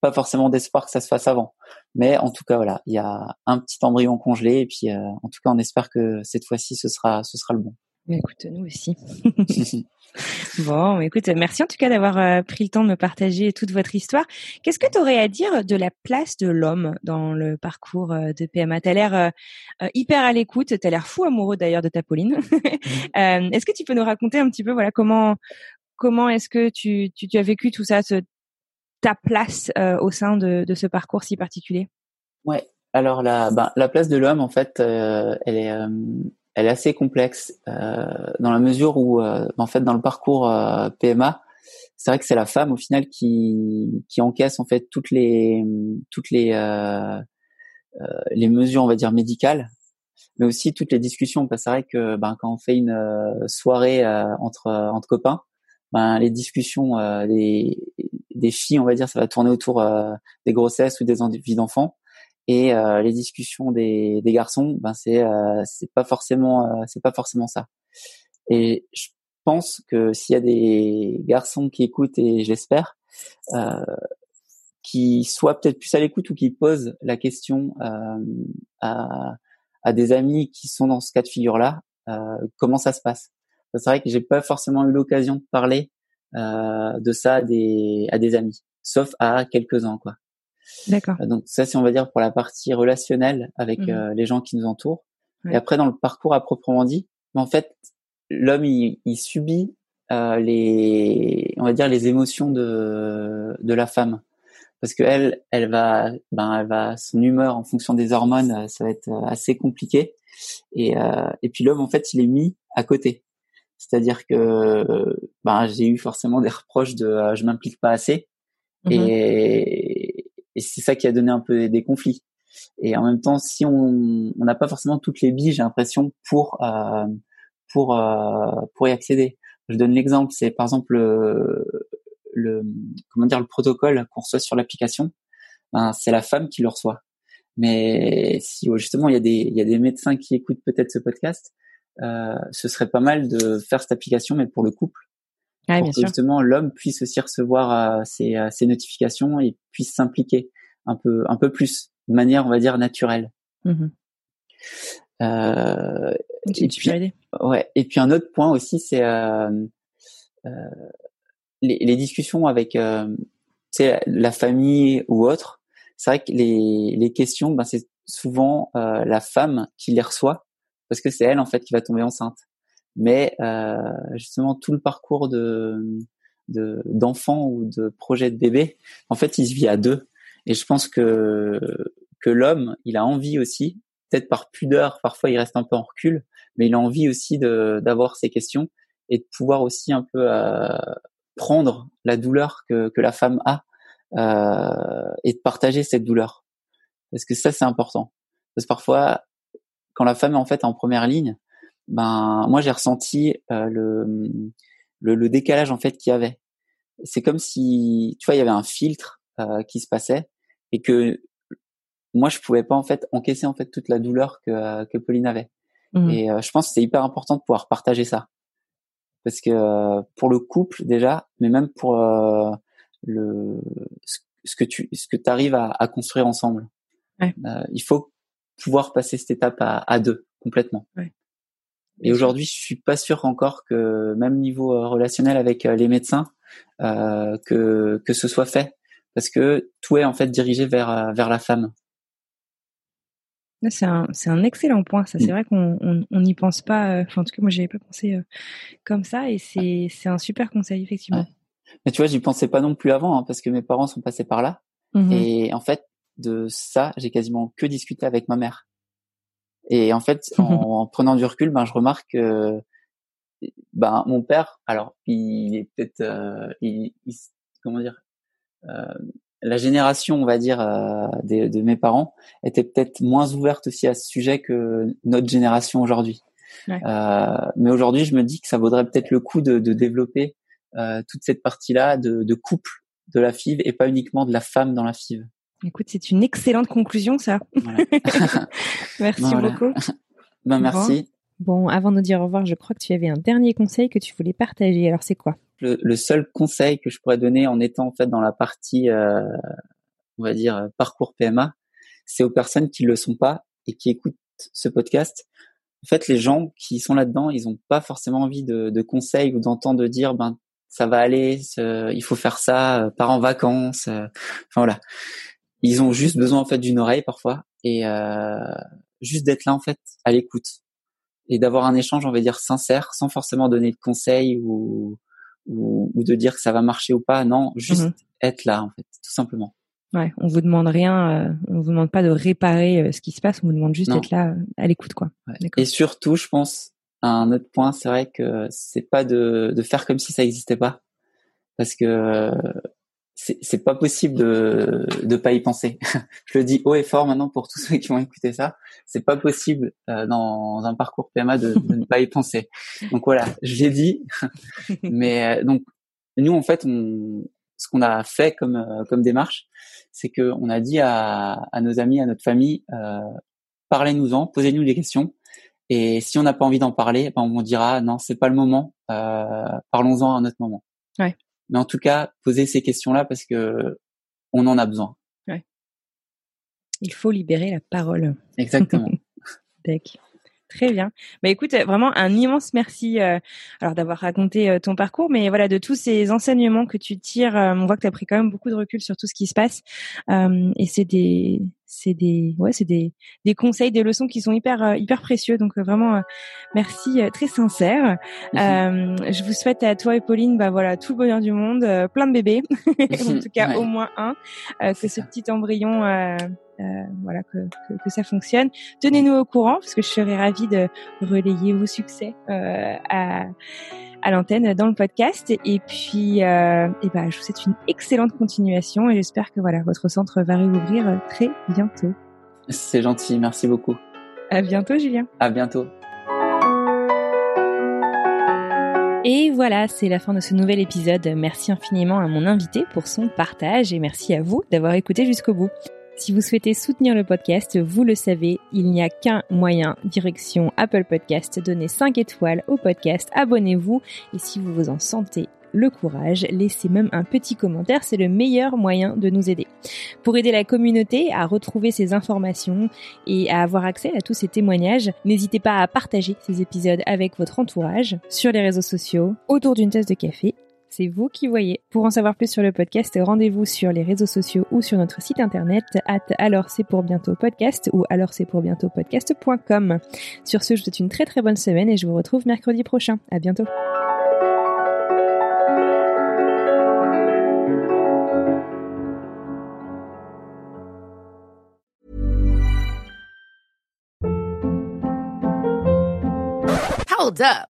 A: pas forcément d'espoir que ça se fasse avant. Mais en tout cas, voilà, il y a un petit embryon congelé et puis en tout cas, on espère que cette fois-ci, ce sera, ce sera le bon.
B: Écoute, nous aussi. bon, écoute, merci en tout cas d'avoir euh, pris le temps de me partager toute votre histoire. Qu'est-ce que tu aurais à dire de la place de l'homme dans le parcours euh, de PMA Tu as l'air euh, hyper à l'écoute, tu as l'air fou amoureux d'ailleurs de ta Pauline. Mmh. est-ce que tu peux nous raconter un petit peu voilà comment comment est-ce que tu, tu, as vécu tout ça, ce, ta place au sein de, de ce parcours si particulier?
A: Ouais, alors la, ben, la place de l'homme, en fait, elle est, elle est assez complexe euh, dans la mesure où, euh, en fait, dans le parcours euh, PMA, c'est vrai que c'est la femme au final qui qui encaisse en fait toutes les toutes les les mesures, on va dire médicales, mais aussi toutes les discussions. Parce que c'est vrai que ben, quand on fait une soirée entre entre copains, ben les discussions des des filles, on va dire, ça va tourner autour des grossesses ou des envies d'enfants et euh, les discussions des, des garçons ben c'est euh, c'est pas forcément euh, c'est pas forcément ça. Et je pense que s'il y a des garçons qui écoutent et j'espère euh, qui soient peut-être plus à l'écoute ou qui posent la question euh, à, à des amis qui sont dans ce cas de figure là comment ça se passe? C'est vrai que j'ai pas forcément eu l'occasion de parler de ça à des à des amis sauf à quelques uns quoi
B: D'accord.
A: Euh, donc ça, c'est on va dire pour la partie relationnelle avec mmh euh, les gens qui nous entourent. Et après, dans le parcours à proprement dit, en fait, l'homme il, il, subit euh, les, on va dire les émotions de de la femme, parce que elle, elle va, ben, elle va son humeur en fonction des hormones, euh, ça va être assez compliqué. Et euh, et puis l'homme, en fait, il est mis à côté. C'est-à-dire que ben, j'ai eu forcément des reproches de je m'implique pas assez. Mmh et, et c'est ça qui a donné un peu des conflits. Et en même temps, si on n'a pas forcément toutes les billes, j'ai l'impression pour euh, pour euh, pour y accéder. Je donne l'exemple, c'est par exemple le, le, comment dire le protocole qu'on reçoit sur l'application. Ben, c'est la femme qui le reçoit. Mais si justement il y a des il y a des médecins qui écoutent peut-être ce podcast, euh, ce serait pas mal de faire cette application, mais pour le couple, pour que justement l'homme puisse aussi recevoir euh, ses, euh, ses, notifications et puisse s'impliquer un peu un peu plus de manière on va dire naturelle. Mmh
B: euh, et puis,
A: ouais. Et puis un autre point aussi, c'est euh, euh, les, les, discussions avec euh, la famille ou autre. C'est vrai que les, les questions, ben, c'est souvent euh, la femme qui les reçoit parce que c'est elle en fait qui va tomber enceinte. Mais euh, justement tout le parcours de d'enfant ou de projet de bébé, en fait, il se vit à deux. Et je pense que que l'homme, il a envie aussi peut-être par pudeur, parfois il reste un peu en recul, mais il a envie aussi d'avoir ces questions et de pouvoir aussi un peu euh, prendre la douleur que, que la femme a euh, et de partager cette douleur. Parce que ça c'est important. Parce que parfois, quand la femme est en fait en première ligne, ben moi j'ai ressenti euh, le, le, le décalage en fait qu'il y avait. C'est comme si tu vois il y avait un filtre euh, qui se passait et que moi je pouvais pas en fait encaisser en fait toute la douleur que euh, que Pauline avait. Mmh. Et euh, je pense que c'est hyper important de pouvoir partager ça parce que euh, pour le couple déjà, mais même pour le ce que tu ce que tu arrives à, à, construire ensemble. Ouais. il faut pouvoir passer cette étape à, à deux complètement. Ouais. Et aujourd'hui, je suis pas sûr encore que même niveau relationnel avec les médecins euh, que que ce soit fait parce que tout est en fait dirigé vers vers la femme.
B: C'est un, c'est un excellent point. Ça, c'est mmh. vrai qu'on on n'y pense pas. Euh, enfin, en tout cas, moi, j'avais pas pensé euh, comme ça, et c'est, c'est un super conseil effectivement.
A: Mais tu vois, j'y pensais pas non plus avant, hein, parce que mes parents sont passés par là. Mmh et en fait, de ça, j'ai quasiment que discuté avec ma mère. Et en fait, en, prenant du recul, ben, je remarque que ben, mon père, alors, il est peut-être, euh, il, comment dire, la génération, on va dire, euh, de, mes parents était peut-être moins ouverte aussi à ce sujet que notre génération aujourd'hui. Euh, mais aujourd'hui, je me dis que ça vaudrait peut-être le coup de, développer euh, toute cette partie-là de, couple de la FIV et pas uniquement de la femme dans la FIV.
B: Écoute, c'est une excellente conclusion, ça. merci beaucoup.
A: Ben, merci.
B: Bon, avant de nous dire au revoir, je crois que tu avais un dernier conseil que tu voulais partager. Alors, c'est quoi?
A: Le, seul conseil que je pourrais donner en étant en fait dans la partie, euh, on va dire parcours PMA, c'est aux personnes qui le sont pas et qui écoutent ce podcast. En fait, les gens qui sont là-dedans, ils n'ont pas forcément envie de, de conseils ou d'entendre dire ben ça va aller, il faut faire ça, euh, part en vacances. Euh, enfin voilà, ils ont juste besoin en fait d'une oreille parfois et euh, juste d'être là en fait à l'écoute et d'avoir un échange, on va dire sincère, sans forcément donner de conseils ou ou, ou, de dire que ça va marcher ou pas. Non, juste mhm. être là en fait, tout simplement.
B: Ouais, on vous demande rien, euh, on vous demande pas de réparer euh, ce qui se passe, on vous demande juste d'être là à l'écoute quoi.
A: Et surtout, je pense un autre point, c'est vrai que c'est pas de, de faire comme si ça n'existait pas, parce que c'est pas possible de de pas y penser. je le dis haut et fort maintenant pour tous ceux qui vont écouter ça. C'est pas possible euh, dans un parcours PMA de, de, ne pas y penser. Donc voilà, je l'ai dit. Mais euh, donc nous en fait, on, ce qu'on a fait comme euh, comme démarche, c'est que on a dit à, à nos amis, à notre famille, parlez-nous-en, posez-nous des questions. Et si on n'a pas envie d'en parler, ben on dira non, c'est pas le moment. Parlons-en à un autre moment.
B: Ouais
A: mais en tout cas poser ces questions-là parce que on en a besoin.
B: Ouais. Il faut libérer la parole.
A: Exactement.
B: Très bien. Bah écoute, vraiment un immense merci euh, alors d'avoir raconté euh, ton parcours, mais voilà de tous ces enseignements que tu tires. Euh, on voit que tu as pris quand même beaucoup de recul sur tout ce qui se passe, et c'est des c'est des ouais c'est des des conseils, des leçons qui sont hyper hyper précieux. Donc vraiment merci très sincère. je vous souhaite à toi et Pauline bah voilà tout le bonheur du monde, plein de bébés, en tout cas au moins un, que ce petit embryon euh, voilà que, que, que, ça fonctionne. Tenez-nous au courant parce que je serais ravie de relayer vos succès euh, à, à l'antenne dans le podcast. Et puis, euh, et ben, je vous souhaite une excellente continuation et j'espère que voilà votre centre va réouvrir très bientôt.
A: C'est gentil, merci beaucoup.
B: À bientôt, Julien.
A: À bientôt.
B: Et voilà, c'est la fin de ce nouvel épisode. Merci infiniment à mon invité pour son partage et merci à vous d'avoir écouté jusqu'au bout. Si vous souhaitez soutenir le podcast, vous le savez, il n'y a qu'un moyen, direction Apple Podcast, donnez 5 étoiles au podcast, abonnez-vous et si vous vous en sentez le courage, laissez même un petit commentaire, c'est le meilleur moyen de nous aider. Pour aider la communauté à retrouver ces informations et à avoir accès à tous ces témoignages, n'hésitez pas à partager ces épisodes avec votre entourage, sur les réseaux sociaux, autour d'une tasse de café. C'est vous qui voyez. Pour en savoir plus sur le podcast, rendez-vous sur les réseaux sociaux ou sur notre site internet at alors c'est pour bientôt podcast ou alors c'est pour bientôt podcast.com. Sur ce, je vous souhaite une très très bonne semaine et je vous retrouve mercredi prochain. À bientôt.
C: Hold up.